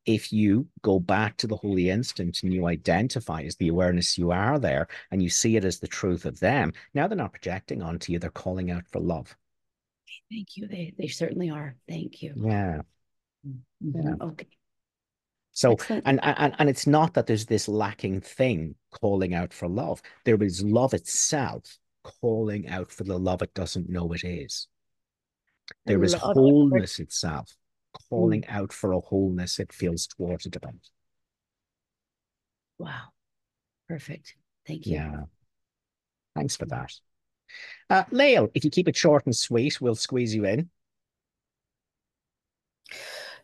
if you go back to the holy instant and you identify as the awareness you are there and you see it as the truth of them, now they're not projecting onto you, they're calling out for love. Thank you. They they certainly are. Thank you. Yeah. Mm-hmm. Yeah. Okay. So and, and and it's not that there's this lacking thing calling out for love. There is love itself calling out for the love it doesn't know it is. There is wholeness itself calling mm. out for a wholeness it feels thwarted about. Wow. Perfect. Thank you. Yeah. Thanks for that. Uh, Lael, if you keep it short and sweet, we'll squeeze you in.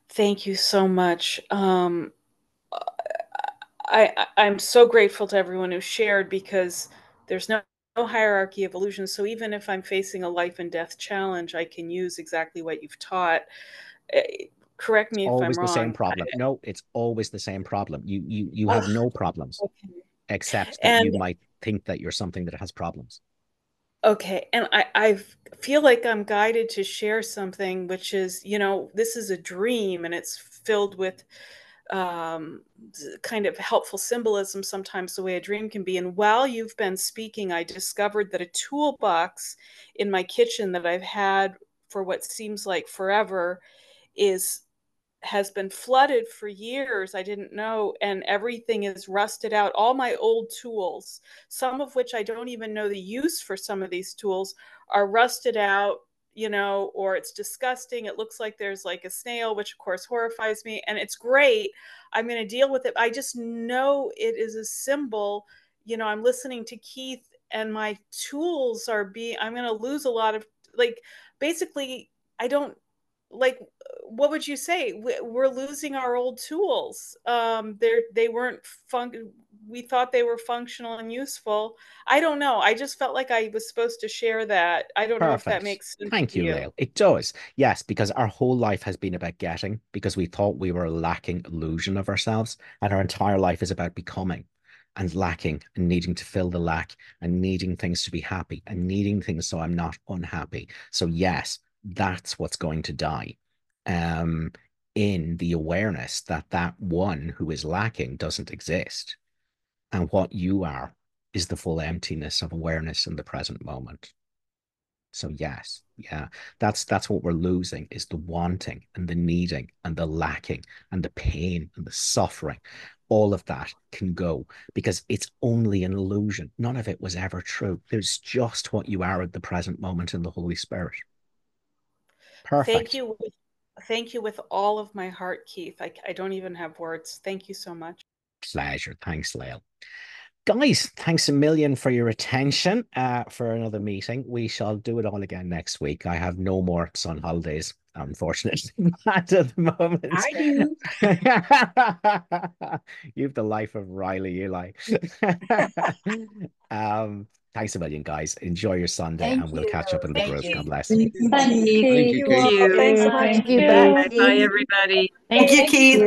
Thank you so much. Um, I, I'm so grateful to everyone who shared because there's no, no hierarchy of illusion. So even if I'm facing a life and death challenge, I can use exactly what you've taught. Eh, correct me it's if always I'm the wrong. same problem. No, it's always the same problem. You you you have oh, no problems okay. except that and, you might think that you're something that has problems. Okay, and I I feel like I'm guided to share something, which is you know this is a dream and it's filled with um, kind of helpful symbolism sometimes the way a dream can be. And while you've been speaking, I discovered that a toolbox in my kitchen that I've had for what seems like forever is has been flooded for years. I didn't know. And everything is rusted out. All my old tools, some of which I don't even know the use for some of these tools, are rusted out, you know, or it's disgusting. It looks like there's like a snail, which of course horrifies me. And it's great. I'm going to deal with it. I just know it is a symbol. You know, I'm listening to Keith and my tools are being, I'm going to lose a lot of, like, basically, I don't like what would you say? We're losing our old tools. Um, they're they weren't fun. We thought they were functional and useful. I don't know. I just felt like I was supposed to share that. I don't Perfect. know if that makes sense. Thank you, you. It does. Yes, because our whole life has been about getting because we thought we were lacking illusion of ourselves, and our entire life is about becoming and lacking and needing to fill the lack and needing things to be happy and needing things so I'm not unhappy. So yes, that's what's going to die um, in the awareness that that one who is lacking doesn't exist. And what you are is the full emptiness of awareness in the present moment. So yes, yeah, that's that's what we're losing is the wanting and the needing and the lacking and the pain and the suffering. All of that can go because it's only an illusion. None of it was ever true. There's just what you are at the present moment in the Holy Spirit. Perfect. Thank you. Thank you with all of my heart, Keith. I, I don't even have words. Thank you so much. Pleasure. Thanks, Lael. Guys, thanks a million for your attention uh, for another meeting. We shall do it all again next week. I have no more sun holidays, unfortunately, [LAUGHS] at the moment. I do. [LAUGHS] you have the life of Riley Eli. [LAUGHS] um, Thanks a million, guys. Enjoy your Sunday, Thank and we'll you. catch up in the Thank group. You. God bless. Thank you. Thank you. Thank you. Thanks so much. Thank you. Bye, everybody. Thank you, Keith.